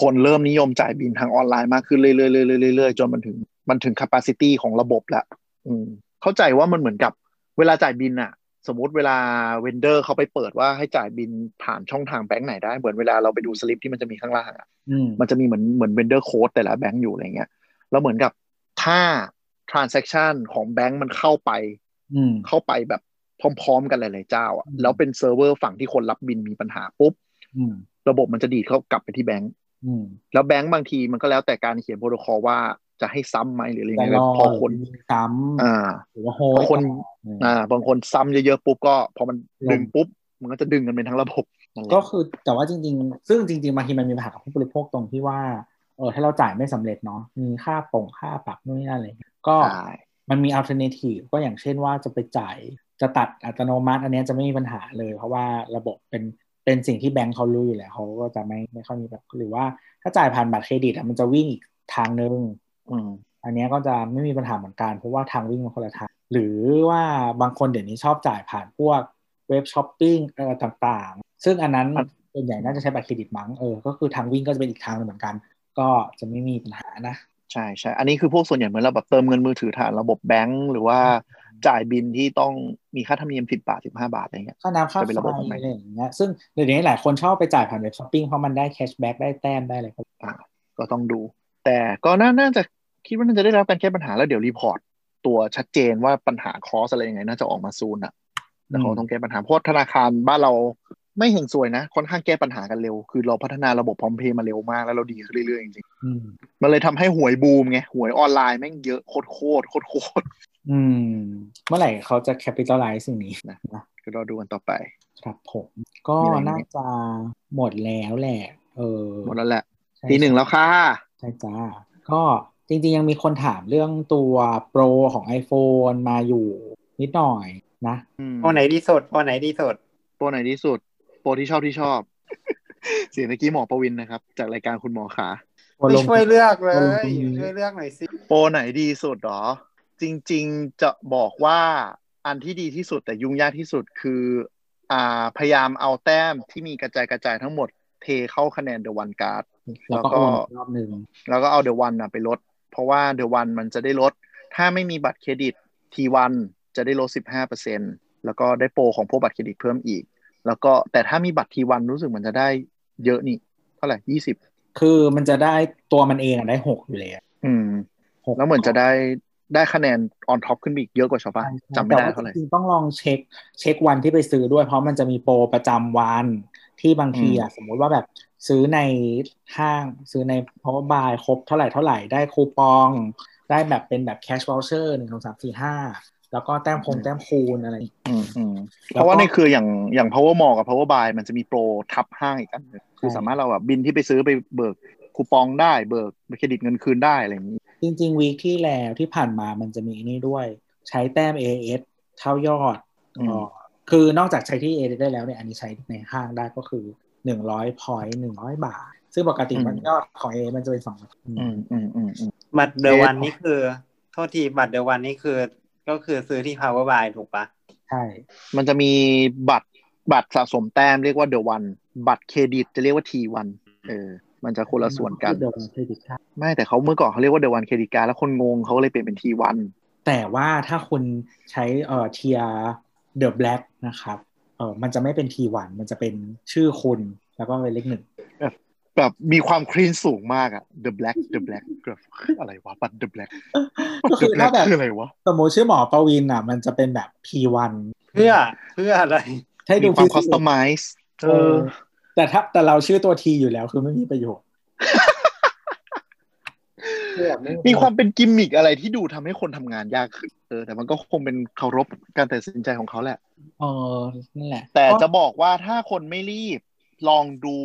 คนเริ่มนิยมจ่ายบิลทางออนไลน์มากขึ้นเรื่อยๆเรื่อยๆเรื่อยๆจนมันถึงมันถึง capacity ของระบบแล้วอืมเข้าใจว่ามันเหมือนกับเวลาจ่ายบิลอะ สมมุติเวลา vendor เขาไปเปิดว่าให้จ่ายบิลผ่านช่องทางแบงก์ไหนได้ เหมือนเวลาเราไปดูสลิปที่มันจะมีข้างล่างอะอืมมันจะมีเหมือนเหมือน vendor code แต่ละแบงก์อยู่อะไรเงี้ยแล้วเหมือนกับถ้า transaction ของแบงก์มันเข้าไปอืมเข้าไปแบบพร้อมๆ กันหลายๆเจ้าอะอืมแล้วเป็นเซิร์ฟเวอร์ฝั่งที่คนรับบิลมีปัญหาปุ๊บอืมระบบมันจะดีดเข้ากลับไปที่แบงก์อืมแล้วแบงก์บางทีมันก็แล้วแต่การเขียนโปรโตคอลว่า จะให้ซ้ำไหมหรืออะไรแต่เงี้ยรอพอคนซ้ำอ่าหรือว่าโฮพอคนอืมอ่า บางคนซ้ำเยอะๆปุ๊บก็พอมันลงดึงปุ๊บ มันก็จะดึงกันเป็นทั้งระบบนั่นแหละก็คือแต่ว่าจริง ๆ ซึ่งจริงๆบางทีมันมีปัญหากับผู้บริโภคตรงที่ว่าเออถ้าเราจ่ายไม่สำเร็จเนาะมีค่าปงค่าปรับนู่นนี่นั่นอะไรเงี้ยก็ใช่มันมี alternative ก็อย่างเช่นว่าจะไปจ่ายจะตัดอัตโนมัติ อันเนี้ยจะไม่มีปัญหาเลย เพราะว่าระบบเป็นเป็นสิ่งที่แบงค์เขารู้อยู่แล้วเขาก็จะไม่ไม่ค่อยมีแบบหรือว่าถ้าจ่ายผ่านบัตรเครดิตอะมันจะวิ่งอีกทางนึง อืมอันเนี้ยก็จะไม่มีปัญหาเหมือนกันเพราะว่าทางวิ่งมันคนละทางหรือว่าบางคนเดี๋ยวนี้ชอบจ่ายผ่านพวกเว็บช้อปปิ้งเอ่อต่างๆ ซึ่งอันนั้นครับส่วนใหญ่น่าจะใช้บัตรเครดิตมั้งเออก็คือทางวิ่งก็จะเป็นอีกทางหนึงเหมือนกัน ก็จะไม่มีปัญหานะใช่ใช่อันนี้คือพวกส่วนใหญ่เหมือนเราแบบเติมเงินมือถือผ่านระบบแบงก์หรือว่าจ่ายบิลที่ต้องมีค่าธรรมเนียมสิบบาทสิบห้าบาทอะไรเงี้ยค่าน้ำค่าไฟจะเป็นระบบแบบไหนอะไรอย่างเงี้ยซึ่งเดี๋ยวนี้หลายคนชอบไปจ่ายผ่านเว็บช้อปปิ้งเพราะมันได้ cashback ได้แต้มได้อะไรก็อ่าก็ต้องดู แต่ก็น่าน่าจะ คิดว่าน่าจะได้รับการแก้ปัญหาแล้วเดี๋ยว report ตัวชัดเจนว่าปัญหา cause อะไรยังไงน่าจะออกมา soon อะแต่เขาต้องแก้ปัญหาเพราะธนาคารบ้านเราไม่เห็นห่วยนะค่อนข้างแก้ปัญหากันเร็ว คือเราพัฒนาระบบพร้อมเพย์มาเร็วมากแล้วเราดีขึ้นเรื่อยๆจริงอืมๆมันเลยทำให้หวยบูมไงหวยออนไลน์แม่งเยอะโคตรโคตรโคตรโคตรอืม เมื่อไหร่เขาจะ capitalize สิ่งนี้นะนะก็รอดูกันต่อไป ครับผม ก็มีอะไรอีกไหมน่าจะหมดแล้วแหละ เออ หมดแล้วแหละใช่ทีหนึ่งแล้วค่ะ ใช่จ้า ก็ จริงๆ ยังมีคนถามเรื่องตัวโปรของ iPhone มาอยู่นิดหน่อยนะอืมโปรไหนดีสุดโปรไหนดีสุดโปรไหนที่สุด โปรที่ชอบที่ชอบ เสียงเมื่อกี้หมอประวินนะครับ จากรายการคุณหมอขาไม่ช่วยเลือกเลยโปรลงตรงนี้ช่วยเลือกหน่อยสิ โปรไหนดีสุดหรอ จริงๆจะบอกว่าอันที่ดีที่สุดแต่ยุ่งยากที่สุดคืออ่าพยายามเอาแต้มที่มีกระจายกระจายทั้งหมดเทเข้าคะแนน The One Cardแล้วก็โอนอีกรอบหนึ่งแล้วก็เอา The One น่ะไปลด เพราะว่า The One มันจะได้ลด ถ้าไม่มีบัตรเครดิต T1 จะได้ลด 15%แล้วก็ได้โปรของพวกบัตรเครดิตเพิ่มอีก แล้วก็แต่ถ้ามีบัตร T1 รู้สึกมันจะได้เยอะนี่ เท่าไหร่ยี่สิบคือมันจะได้ตัวมันเองอะได้หกอยู่แล้วอืมหกแล้วเหมือนจะได้ได้คะแนน on top ขึ้นไปอีกเยอะกว่าชาวบ้านจำไม่ได้แต่ว่เท่าไหร่จริงๆต้องลองเช็คเช็ควันที่ไปซื้อด้วยเพราะมันจะมีโปรประจำวัน ที่บางทีอะสมมุติว่าแบบซื้อในห้างซื้อใน Power Buy ครบเท่าไหร่เท่าไหร่ได้คูปอง ได้แบบเป็นแบบ cash voucher หนึ่งสองสามสี่ห้าแล้วก็แต้มคงแต้มคูณอะไรอืมอืมแล้วก็เพราะว่าในคืออย่างอย่าง power mall กับ power buy มันจะมีโปรทับห้างอีกอันหนึงคือสามารถเราแบบบินที่ไปซื้อไปเบิกคูปองได้เบิกเครดิตเงินคืนได้อะไรอย่างนี้ จริง ๆ วีคที่แล้วที่ผ่านมามันจะมีนี่ด้วย ใช้แต้ม AS เท่ายอดอืมอ๋อ คือนอกจากใช้ที่ AS ได้แล้วเนี่ยอันนี้ใช้ในห้างได้ก็คือหนึ่งร้อยพอยต์หนึ่งร้อยบาท ซึ่งปกติมันยอดของ AS มันจะเป็นสองอืมอืมอืมอืมบัตรเดอะเอ๊ะวันนี่คือ โทษทีบัตร The One นี่คือ ก็คือซื้อที่ Power Buy ถูกปะใช่ มันจะมีบัตรบัตรสะสมแต้มเรียกว่า The One บัตรเครดิตจะเรียกว่า T1 เออ มันจะคนละส่วนกัน The One Credit Card ไม่แต่เขาเมื่อก่อนเขาเรียกว่า The One Credit Card แล้วคนงงเขาก็เลยเปลี่ยนเป็น T1แต่ว่าถ้าคุณใช้เอ่อ tier The Black นะครับเออมันจะไม่เป็น T1มันจะเป็นชื่อคุณแล้วก็เป็นเลขหนึ่งแบบมีความ clean สูงมากอะ The Black The Black แบบอะไรวะบัต The Black ก็ The คือถ้า Black แบบคืออะไรวะสมมติชื่อหมอประวินอะมันจะเป็นแบบ P1 เพื่อเพื่ออะไร ให้มีดูความฟิคอสตอมไมซ์เออแต่ถ้าแต่เราชื่อตัว T อยู่แล้วคือไม่มีประโยชน์ มีความเป็นกิมมิกอะไรที่ดูทำให้คนทำงานยากขึ้นเออแต่มันก็คงเป็นเคารพการตัดสินใจของเขาแหละเออนั่นแหละ แต่จะก็บอกว่าถ้าคนไม่รีบลองดู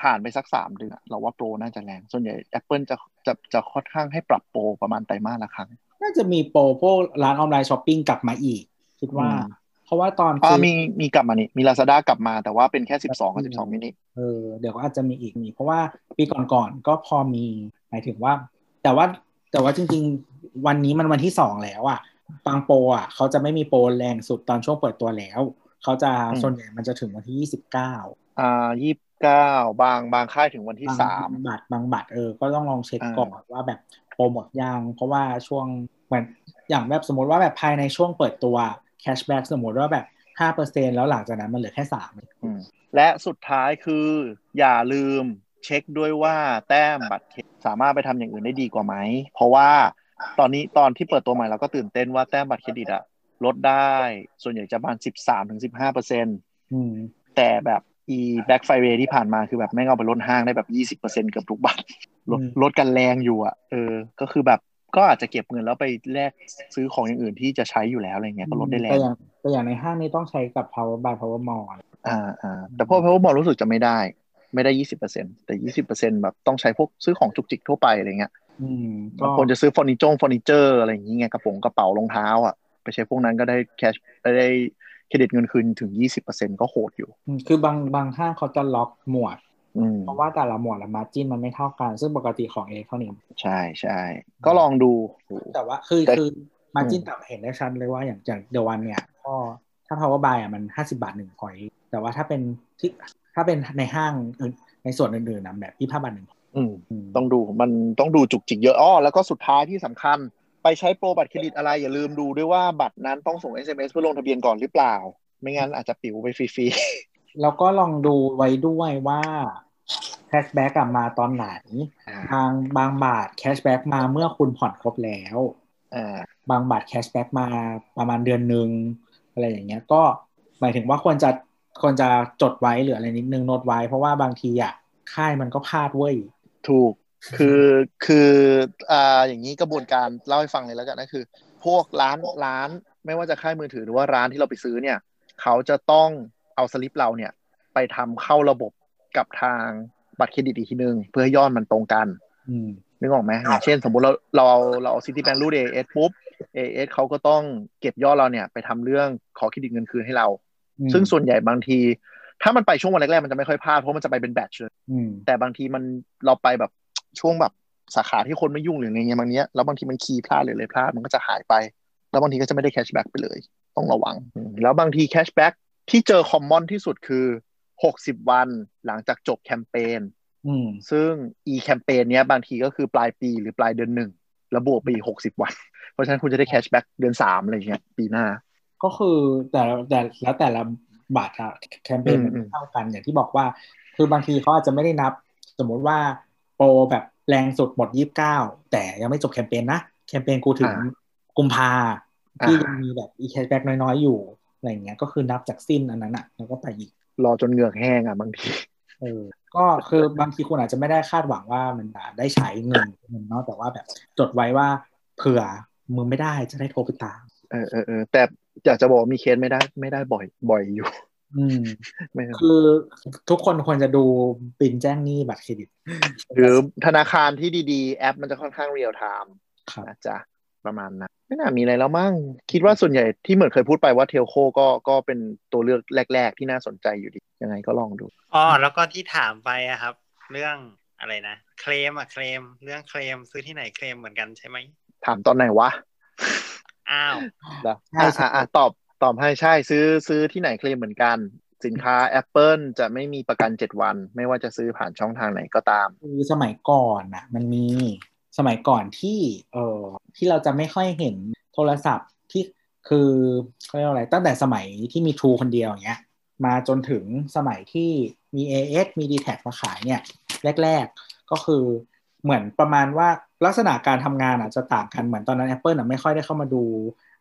ผ่านไปสักสามเดือนเราว่าโปรน่าจะแรงส่วนใหญ่ Apple จะจะจะค่อนข้างให้ปรับโปรประมาณไตรมาสละครั้ง น่าจะมีโปรพวกร้านออนไลน์ช้อปปิ้งกลับมาอีก คิดว่าอืมเพราะว่าตอนอ่าซื้อมีมีกลับมานี่มี Lazada กลับมาแต่ว่าเป็นแค่สิบสองกับสิบสองมินิเออเดี๋ยวก็อาจจะมีอีกมีเพราะว่าปีก่อนๆก็พอมี หมายถึงว่า แต่ว่าแต่ว่าจริง ๆ วันนี้มันวันที่สองแล้วอะบางโปรอะเขาจะไม่มีโปรแรงสุดตอนช่วงเปิดตัวแล้วเขาจะส่วนใหญ่มันจะถึงวันที่ยี่สิบเก้าอ่ายี่สิบเก้าบางบางค่ายถึงวันที่บางสามบางบัตรบางบัตรเออก็ต้องลองเช็คอ่าก่อนว่าแบบโปรหมดยังเพราะว่าช่วงเหมือนอย่างแบบสมมติว่าแบบภายในช่วงเปิดตัว cashback สมมติว่าแบบห้าเปอร์เซ็นแล้วหลังจากนั้นมันเหลือแค่สามอืมและสุดท้ายคืออย่าลืม เช็คด้วยว่าแต้มบัตรเครดิตสามารถไปทำอย่างอื่นได้ดีกว่าไหม เพราะว่าตอนนี้ตอนที่เปิดตัวใหม่เราก็ตื่นเต้นว่าแต้มบัตรเครดิตอะลดได้ ส่วนใหญ่จะประมาณสิบสามถึงสิบห้าเปอร์เซ็นอืมแต่แบบอีแบ็กไฟเ a y ที่ผ่านมาคือแบบแม่งเอาไปลดห้างได้แบบยี่สิบเปอร์เซ็นเกือบทุกบัตรลดอืมลดกันแรงอยู่อะเออ ก็คือแบบก็อาจจะเก็บเงินแล้วไปแลกซื้อของอย่างอื่นที่จะใช้อยู่แล้วอะไรเงี้ยก็ลดได้แรแต่งอย่างแต่อย่างในห้างนี้ต้องใช้กับ power by power mall อะอ่าอ่าแต่พวก powerball รู้สึกจะไม่ได้ ไม่ได้ยี่สิบเปอร์เซ็นแต่ยี่สิบเปอร์เซ็นแบบต้องใช้พวกซื้อของจุกจิกทั่วไปอะไรเงี้ยอืมก็บางคนจะซื้อเฟอร์นิเจอร์เฟอร์นิเจอร์อะไรอย่างเงี้ยกระโปรงกระเป๋ารองเท้าอะไปใช้พวกนั้นก็ได้ cash ได้เครดิตเงินคืนถึงยี่สิบเปอร์เซ็นก็โหดอยู่อืมคือบางบางห้างเขาจะล็อกหมวดอืมเพราะว่าแต่ละหมวดอะ margin มันไม่เท่ากัน ซึ่งปกติของอิเล็กทรอนิกส์ใช่ใช่ก็ลองดู แต่ว่าคือแต่คือ margin อืมแต่เห็นได้ชัดเลยว่าอย่างอย่าง The One เนี่ยก็ถ้า Power Buy อะมันห้าสิบบาทหนึ่ง point แต่ว่าถ้าเป็นที่ ถ้าเป็นในห้างอื่นในส่วนอื่นๆนะแบบยี่ห้าบาทหนึ่งอืมอืมต้องดูมันต้องดูจุกจิกเยอะอ้อแล้วก็สุดท้ายที่สำคัญ ไปใช้โปรบัตรเครดิตอะไรอย่าลืมดูด้วยว่าบัตรนั้นต้องส่ง SMS เพื่อลงทะเบียนก่อนหรือเปล่า ไม่งั้นอาจจะปิวไปฟรีแล้วก็ลองดูไว้ด้วยว่า cashback มาตอนไหนๆอ่าบางบางบัตร cashback มาเมื่อคุณผ่อนครบแล้วอ่าบางบัตร cashback มาประมาณเดือนหนึ่งอะไรอย่างเงี้ยก็หมายถึงว่าควรจะ ควรจะจดไว้หรืออะไรนิดนึงโน้ตไว้ เพราะว่าบางทีอะค่ายมันก็พลาดเว้ย ถูกคือคืออ่าอย่างนี้กระบวนการเล่าให้ฟังเลยแล้วกันนะคือ พวกร้านร้าน ไม่ว่าจะค่ายมือถือหรือว่าร้านที่เราไปซื้อเนี่ย เขาจะต้องเอาสลิปเราเนี่ย ไปทำเข้าระบบกับทางบัตรเครดิตอีกทีนึง เพื่อให้ยอดมันตรงกันอืมนึกออกไหมอย่างเช่น สมมุติเราเราเอาเราเอา Citibank รูด AIS ปุ๊บAIS เขาก็ต้องเก็บยอดเราเนี่ย ไปทำเรื่องขอเครดิตเงินคืนให้เราอืม ซึ่งส่วนใหญ่บางที ถ้ามันไปช่วงวันแรกๆมันจะไม่ค่อยพลาดเพราะมันจะไปเป็น batch เลยอืมแต่บางทีมันเราไปแบบช่วงแบบสาขาที่คนไม่ยุ่งหรืออะไรเงี้ยบางเนี้ยแล้วบางทีมัน key พลาดหรืออะไรพลาดมันก็จะหายไป แล้วบางทีก็จะไม่ได้ cashback ไปเลย ต้องระวังอืมแล้วบางที cashback ที่เจอ common ที่สุดคือ60วันหลังจากจบแคมเปญอืมซึ่ง e แคมเปญเนี้ยบางทีก็คือปลายปีหรือปลายเดือนหนึ่งแล้วบวกไปอีก60วัน เพราะฉะนั้นคุณจะได้ cashback เดือนสามอะไรเงี้ยปีหน้า ก็คือแต่ละแต่แล้วแต่ละบัตรอะแคมเปญมันอืไม่เท่ากันอย่างที่บอกว่า คือบางทีเขาอาจจะไม่ได้นับ สมมุติว่าโปรแบบแรงสุดหมดยี่สิบเก้าแต่ยังไม่จบแคมเปญนะแคมเปญกูถึงกุมภาที่ยังมีแบบอี cashback น้อยๆอยู่อะไรเงี้ยก็คือนับจากสิ้นอันนั้นอะแล้วก็ไปอีกรอจนเหงือกแห้งอะบางทีเออก็คือบางทีคุณอาจจะไม่ได้คาดหวังว่ามันจะได้ใช้เงินเงินเนาะแต่ว่าแบบจดไว้ว่าเผื่อมึงไม่ได้จะได้โทรไปตามเออเออเออแต่ อยากจะบอกว่ามีเคสไม่ได้ไม่ได้บ่อย บ่อยอยู่ อืมไม่คือทุกคนควรจะดูบิลแจ้งหนี้บัตรเครดิต หรือธนาคารที่ดีๆ แอปมันจะค่อนข้าง real-time ครับนะจ๊ะประมาณนั้นไม่น่ามีอะไรแล้วมั้งคิดว่าส่วนใหญ่ที่เหมือนเคยพูดไปว่า telco ก็ก็เป็นตัวเลือกแรก ๆ ที่น่าสนใจอยู่ดี ยังไงก็ลองดูอ๋อแล้วก็ที่ถามไปอะครับ เรื่องอะไรนะเคลมอะเคลม เรื่องเคลมซื้อที่ไหนเคลมเหมือนกันใช่ไหมถามตอนไหนวะ อ้าวนะใช่อะใช่อะอะตอบตอบให้ใช่ซื้อซื้อที่ไหนเคลมเหมือนกัน สินค้า Apple จะไม่มีประกัน7วัน ไม่ว่าจะซื้อผ่านช่องทางไหนก็ตาม คือสมัยก่อนน่ะมันมีสมัยก่อนที่เออที่เราจะไม่ค่อยเห็นโทรศัพท์ที่คือเขาเรียกว่าอะไรตั้งแต่สมัยที่มี True คนเดียวอย่างเงี้ยมาจนถึงสมัยที่มี AS มี d t แทมาขายเนี่ย แรก ๆ ก็คือ เหมือนประมาณว่าลักษณะการทำงานอาจจะต่างกันเหมือนตอนนั้น Apple อะไม่ค่อยได้เข้ามาดู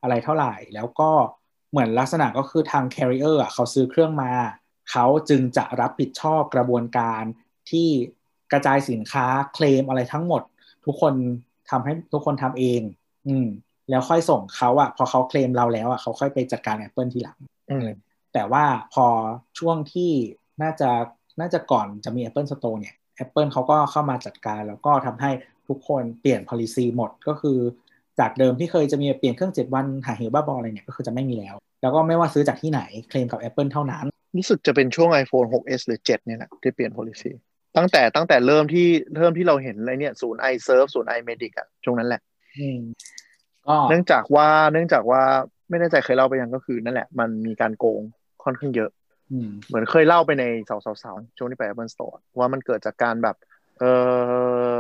อะไรเท่าไหร่ แล้วก็เหมือนลักษณะก็คือทาง carrier อะเขาซื้อเครื่องมา เขาจึงจะรับผิดชอบกระบวนการที่กระจายสินค้าเคลมอะไรทั้งหมด ทุกคนทำให้ทุกคนทำเอง อืม แล้วค่อยส่งเขาอะพอเขาเคลมเราแล้วอะเขาค่อยไปจัดการ Apple ทีหลังอืมแต่ว่าพอช่วงที่น่าจะน่าจะก่อนจะมี Apple Store เนี่ย Apple เขาก็เข้ามาจัดการ แล้วก็ทำให้ทุกคนเปลี่ยน policy หมดก็คือ จากเดิมที่เคยจะมีเปลี่ยนเครื่อง 7 วันหาเหวบ้าบออะไรเนี่ยก็คือจะไม่มีแล้ว แล้วก็ไม่ว่าซื้อจากที่ไหนเคลมกับ Apple เท่านั้นรู้สึกจะเป็นช่วง iPhone 6s หรือ 7 เนี่ยแหละที่เปลี่ยน policy ตั้งแต่ตั้งแต่เริ่มที่เริ่มที่เราเห็นอะไรเนี่ยศูนย์ iServe ศูนย์ iMedic อะช่วงนั้นแหละอืมก็เนื่องจากว่าเนื่องจากว่าไม่แน่ใจเคยเล่าไปยังก็คือนั่นแหละ มันมีการโกงค่อนข้างเยอะอืม เหมือนเคยเล่าไปในสาวสาวสาวช่วงที่ไป Apple Store ว่ามันเกิดจากการแบบ เออ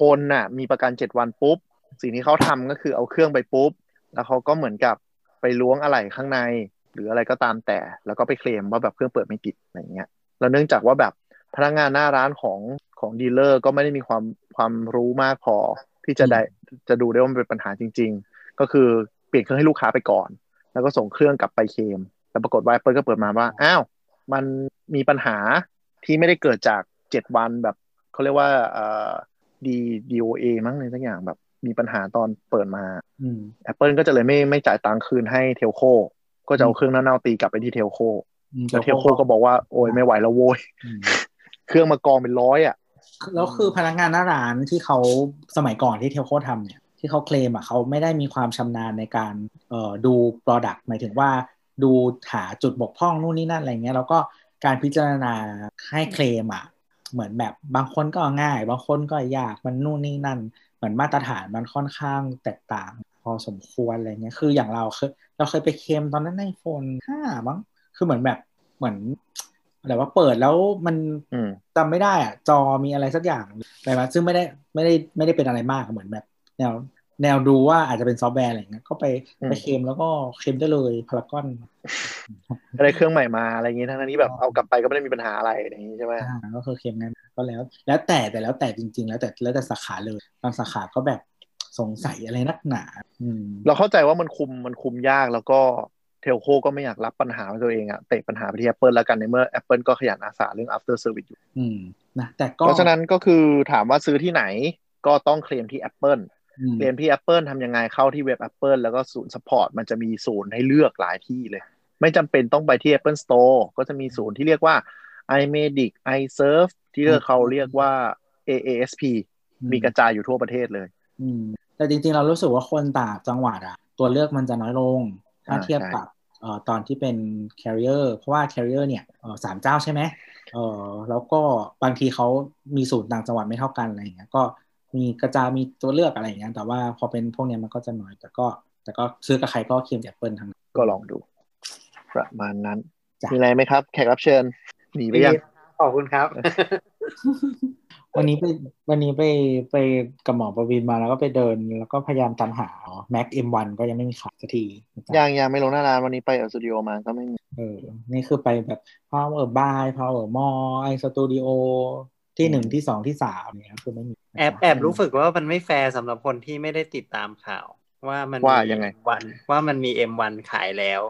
คนน่ะ มีประกัน7วันปุ๊บ สิ่งที่เขาทำก็คือเอาเครื่องไปปุ๊บ แล้วเขาก็เหมือนกับไปล้วงอะไหล่ข้างใน หรืออะไรก็ตามแต่ แล้วก็ไปเคลมว่าแบบเครื่องเปิดไม่ติดอะไรเงี้ยแล้วเนื่องจากว่าแบบพนักงานหน้าร้านของของดีลเลอร์ก็ไม่ได้มีความความรู้มากพอที่จะได้จะดูได้ว่ามันเป็นปัญหาจริง ๆ ก็คือเปลี่ยนเครื่องให้ลูกค้าไปก่อน แล้วก็ส่งเครื่องกลับไปเคลม แล้วปรากฏว่า Apple ก็เปิดมาว่า อ้าว มันมีปัญหาที่ไม่ได้เกิดจากเจ็ดวันแบบเขาเรียกว่าเอ่อดี DOA มั้งในสักอย่างแบบมีปัญหาตอนเปิดมาอืม Apple ก็จะเลยไม่ไม่จ่ายตังค์คืนให้เทลโค ก็จะเอาเครื่องเน่าๆตีกลับไปที่เทลโคอืมแล้วเทลโคก็บอกว่าโอ้ยไม่ไหวแล้วโว้ยอืมเครื่องมากองเป็นร้อยอะแล้วคือพนักงานหน้าร้านที่เขาสมัยก่อนที่เทลโคทำเนี่ยที่เขาเคลมอะเขาไม่ได้มีความชำนาญในการเอ่อดู Product หมายถึงว่า ดูหาจุดบกพร่องนู่นนี่นั่นอะไรเงี้ยแล้วก็การพิจารณาให้เคลมอะเหมือนแบบบางคนก็ง่าย บางคนก็ยากมันนู่นนี่นั่น เหมือนมาตรฐานมันค่อนข้างแตกต่าง พอสมควรอะไรเงี้ยคืออย่างเราเคยเราเคยไปเคลมตอนนั้นในโฟนห้ามั้งคือเหมือนแบบเหมือนอะไรว่าเปิดแล้วมันอืมจำไม่ได้อะจอมีอะไรสักอย่างอะไรมาซึ่งไม่ได้ไม่ได้ไม่ได้เป็นอะไรมากเหมือนแบบแนว แนวดูว่าอาจจะเป็นซอฟต์แวร์อะไรอย่างเงี้ยก็ไปอืมไปเคลมแล้วก็เคลมได้เลยพารากอนก็ได้เครื่องใหม่มาอะไรอย่างงี้ทั้งๆที่แบบเอากลับไปก็ไม่ได้มีปัญหาอะไรอย่างงี้ใช่ไหมอ่าก็คือเคลมงั้นก็แล้ว แล้วแต่แต่แล้วแต่จริง ๆ แล้วแต่แล้วแต่สาขาเลยบางสาขาก็แบบสงสัยอะไรนักหนาอืมเราเข้าใจว่ามันคุมมันคุมยากแล้วก็เทลโคก็ไม่อยากรับปัญหาของตัวเองอะเตะปัญหาไปที่ Apple แล้วกันในเมื่อ Apple ก็ขยันอาสาเรื่อง after service อยู่อืมนะแต่ก็เพราะฉะนั้นก็คือถามว่าซื้อที่ไหนก็ต้องเคลมที่ Apple อืม เคลมที่ Apple ทำยังไงเข้าที่เว็บ Apple แล้วก็ศูนย์ support มันจะมีศูนย์ให้เลือกหลายที่เลย ไม่จำเป็นต้องไปที่ Apple Store ก็จะมีศูนย์ที่เรียกว่า iMedic iServe ที่เขาเรียกว่า AASP มีกระจายอยู่ทั่วประเทศเลย อืม แต่จริงๆ เรารู้สึกว่าคนต่างจังหวัดอะตัวเลือกมันจะน้อยลง ถ้าอ่าเทียบใช่กับเอ่อตอนที่เป็น carrier เพราะว่า carrier เนี่ยเอ่อสามเจ้าใช่ไหมเอ่อแล้วก็บางทีเขามีศูนย์ต่างจังหวัดไม่เท่ากันอะไรอย่างเงี้ยก็ มีกระจายมีตัวเลือกอะไรอย่างเงี้ยแต่ว่าพอเป็นพวกเนี้ยมันก็จะน้อย แต่ก็ แต่ก็ซื้อกับใครก็เคลมแอปเปิลทั้งนั้นก็ลองดู ประมาณนั้นจ้ะมีอะไรไหมครับ แขกรับเชิญหนีไปยังขอบคุณครับ วันนี้ไปวันนี้ไปไปกับหมอประวินมาแล้วก็ไปเดิน แล้วก็พยายามตามหา Mac M1 ก็ยังไม่มีขายสักทีนะจ๊ะยังยังไม่ลงหน้าร้านวันนี้ไป iStudio มาก็ไม่มีเออ นี่คือไปแบบ Power Buy Power Mall iStudio ที่หนึ่งที่สองที่สามเนี่ยคือไม่มี แอบแอบรู้สึกว่ามันไม่แฟร์สำหรับคนที่ไม่ได้ติดตามข่าว ว่ามันว่ามียังไงวันว่ามันมี M1 ขายแล้ว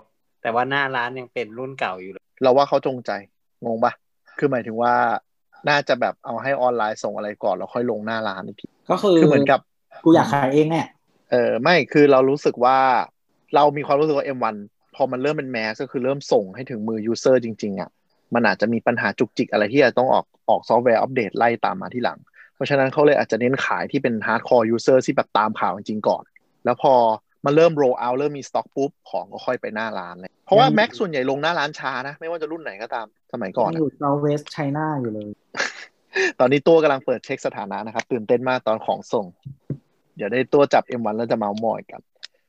แต่ว่าหน้าร้านยังเป็นรุ่นเก่าอยู่เลยเราว่าเขาจงใจงงปะคือหมายถึงว่าน่าจะแบบเอาให้ออนไลน์ส่งอะไรก่อนแล้วค่อยลงหน้าร้านอีกทีก็คือคือเหมือนกับกูอยากขายเองเนี่ยเออไม่คือเรารู้สึกว่า เรามีความรู้สึกว่า M1 พอมันเริ่มเป็น mass ก็คือเริ่มส่งให้ถึงมือ user จริง ๆอะมันอาจจะมีปัญหาจุกจิกอะไรที่จะต้องออกออกซอฟต์แวร์อัปเดตไล่ตามมาที่หลังเพ ราะฉะนั้นเขาเลยอาจจะเน้นขายที่เป็นฮาร์ดคอร์ยูเซอร์ที่แบบตามข่าวจริงๆก่อน แล้วพอมันเริ่มโรลเอาเริ่มมีสต็อกปุ๊บของก็ค่อยไปหน้าร้านเลย เพราะว่ายังแม็กส่วนใหญ่ลงหน้าร้านช้านะ ไม่ว่าจะรุ่นไหนก็ตามสมัยก่อนออะยู่ South West China อยู่เลย ตอนนี้ตัวกำลังเปิดเช็คสถานะนะครับ ตื่นเต้นมากตอนของส่ง เดี๋ยวได้ตัวจับ M1 แล้วจะเมาส์มอยกัน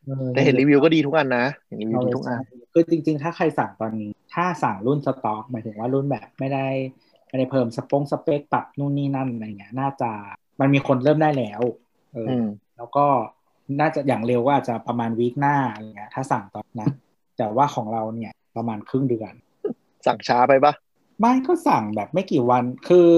ออแต่เห็นรีวิวก็ดีทุกอันนะเห็นรีวิว South ดี West ทุกอัน China คือจริง ๆ ถ้าใครสั่งตอนนี้ ถ้าสั่งรุ่นสต็อกหมายถึงว่ารุ่นแบบไม่ได้ ไม่ได้เพิ่มสปงสเปคปรับนู่นนี่นั่นอะไรเงี้ย น่าจะมันมีคนเริ่มได้แล้วเอออือมแล้วก็น่าจะอย่างเร็วก็อาจจะประมาณ week หน้าอะไรเงี้ย ถ้าสั่งตอนนะแต่ว่าของเราเนี่ยประมาณครึ่งเดือน สั่งช้าไปปะไม่ก็สั่งแบบไม่กี่วันคือ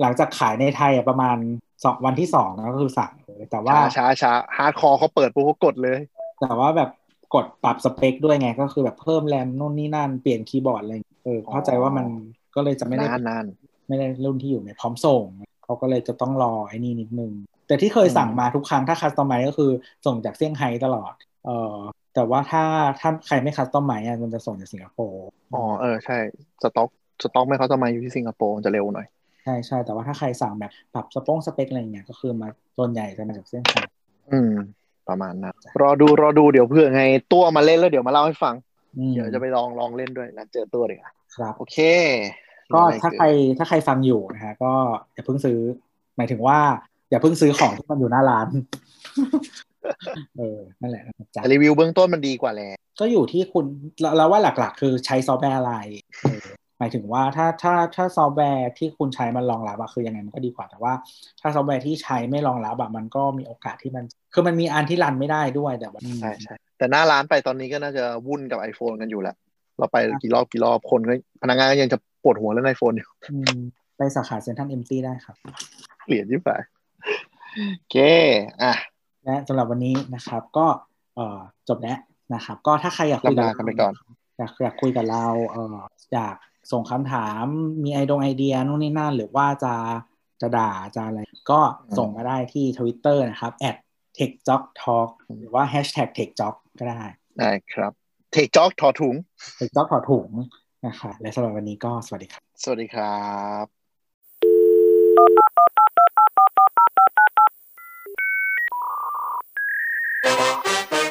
หลังจากขายในไทยอะประมาณสองวันที่สองนะก็คือสั่งเลยแต่ว่าช้าช้าช้า hardcoreอร์เขาเปิดปุ๊บเขากดเลย แต่ว่าแบบกดปรับสเปคด้วยไงก็คือแบบเพิ่มแรมนู่นนี่นั่นเปลี่ยนคีย์บอร์ดอะไรอย่างเงี้ยเออเข้าใจว่ามัน ก็เลยจะไม่ได้นานนานไม่ได้รุ่นที่อยู่ในพร้อมส่งเขาก็เลยจะต้องรอไอ้นี่นิดนึง แต่ที่เคยสั่งอืมมาทุกครั้งถ้า customize ก็คือส่งจากเซี่ยงไฮ้ตลอด เออแต่ว่าถ้าถ้าใครไม่ customize อะมันจะส่งจากสิงคโปร์อ๋อเออใช่สต็อกสต็อกไม่เขาจะมาอยู่ที่สิงคโปร์จะเร็วหน่อยใช่ใช่แต่ว่าถ้าใครสั่งแบบปรับสปงสเปคอะไรเงี้ยก็คือมาส่วนใหญ่จะมาจากเซี่ยงไฮ้อืม ประมาณนั้นรอดูรอดูเดี๋ยวเพื่อไงตัวมาเล่นแล้วเดี๋ยวมาเล่าให้ฟังอืมเดี๋ยวจะไปลองลองเล่นด้วยนะเจอตัวเดี๋ยวา ครับโอเค ก็ถ้าใครถ้าใครฟังอยู่นะฮะก็อย่าเพิ่งซื้อ หมายถึงว่า อย่าเพิ่งซื้อของที่มันอยู่หน้าร้าน เออนั่นแหละนะจ๊ะแต่รีวิวเบื้องต้นมันดีกว่าแหละก็อยู่ที่คุณเราเราว่าหลัก ๆ คือใช้ซอฟต์แวร์อะไรเออหมายถึงว่าถ้าถ้าถ้าซอฟต์แวร์ที่คุณใช้มันรองรับอะคือยังไงมันก็ดีกว่าแต่ว่า ถ้าซอฟต์แวร์ที่ใช้ไม่รองรับอะมันก็มีโอกาสที่มัน คือมันมีอันที่ run ไม่ได้ด้วยแต่ว่าใช่ใช่แต่หน้าร้านไปตอนนี้ก็น่าจะวุ่นกับ iPhone กันอยู่แหละ เราไปกี่รอบกี่รอบคนก็พนักงานก็ยังจะปวดหัวเรื่อง iPhone อยู่อืมไปสาขาเซ็นทรัลเอ็มซีได้ครับเหรียญยี่สิบโอเคอะและสำหรับวันนี้นะครับ ก็เอ่อจบแล้วนะครับ ก็ถ้าใครอยากคุยกับลำลากันไปก่อนอยากอยากคุยกับเราเอ่ออยากส่งคำถามมีไอดงไอเดียนู่นนี่นั่น หรือว่าจะจะด่าจะอะไร ก็ส่งมาได้ที่ Twitter นะครับ @techjocktalk หรือว่า hashtag techjock ก็ได้ ได้ครับ เทคจ็อกถอดถุง techjock ถอดถุงนะครับและสำหรับวันนี้ก็สวัสดีครับ สวัสดีครับ Thank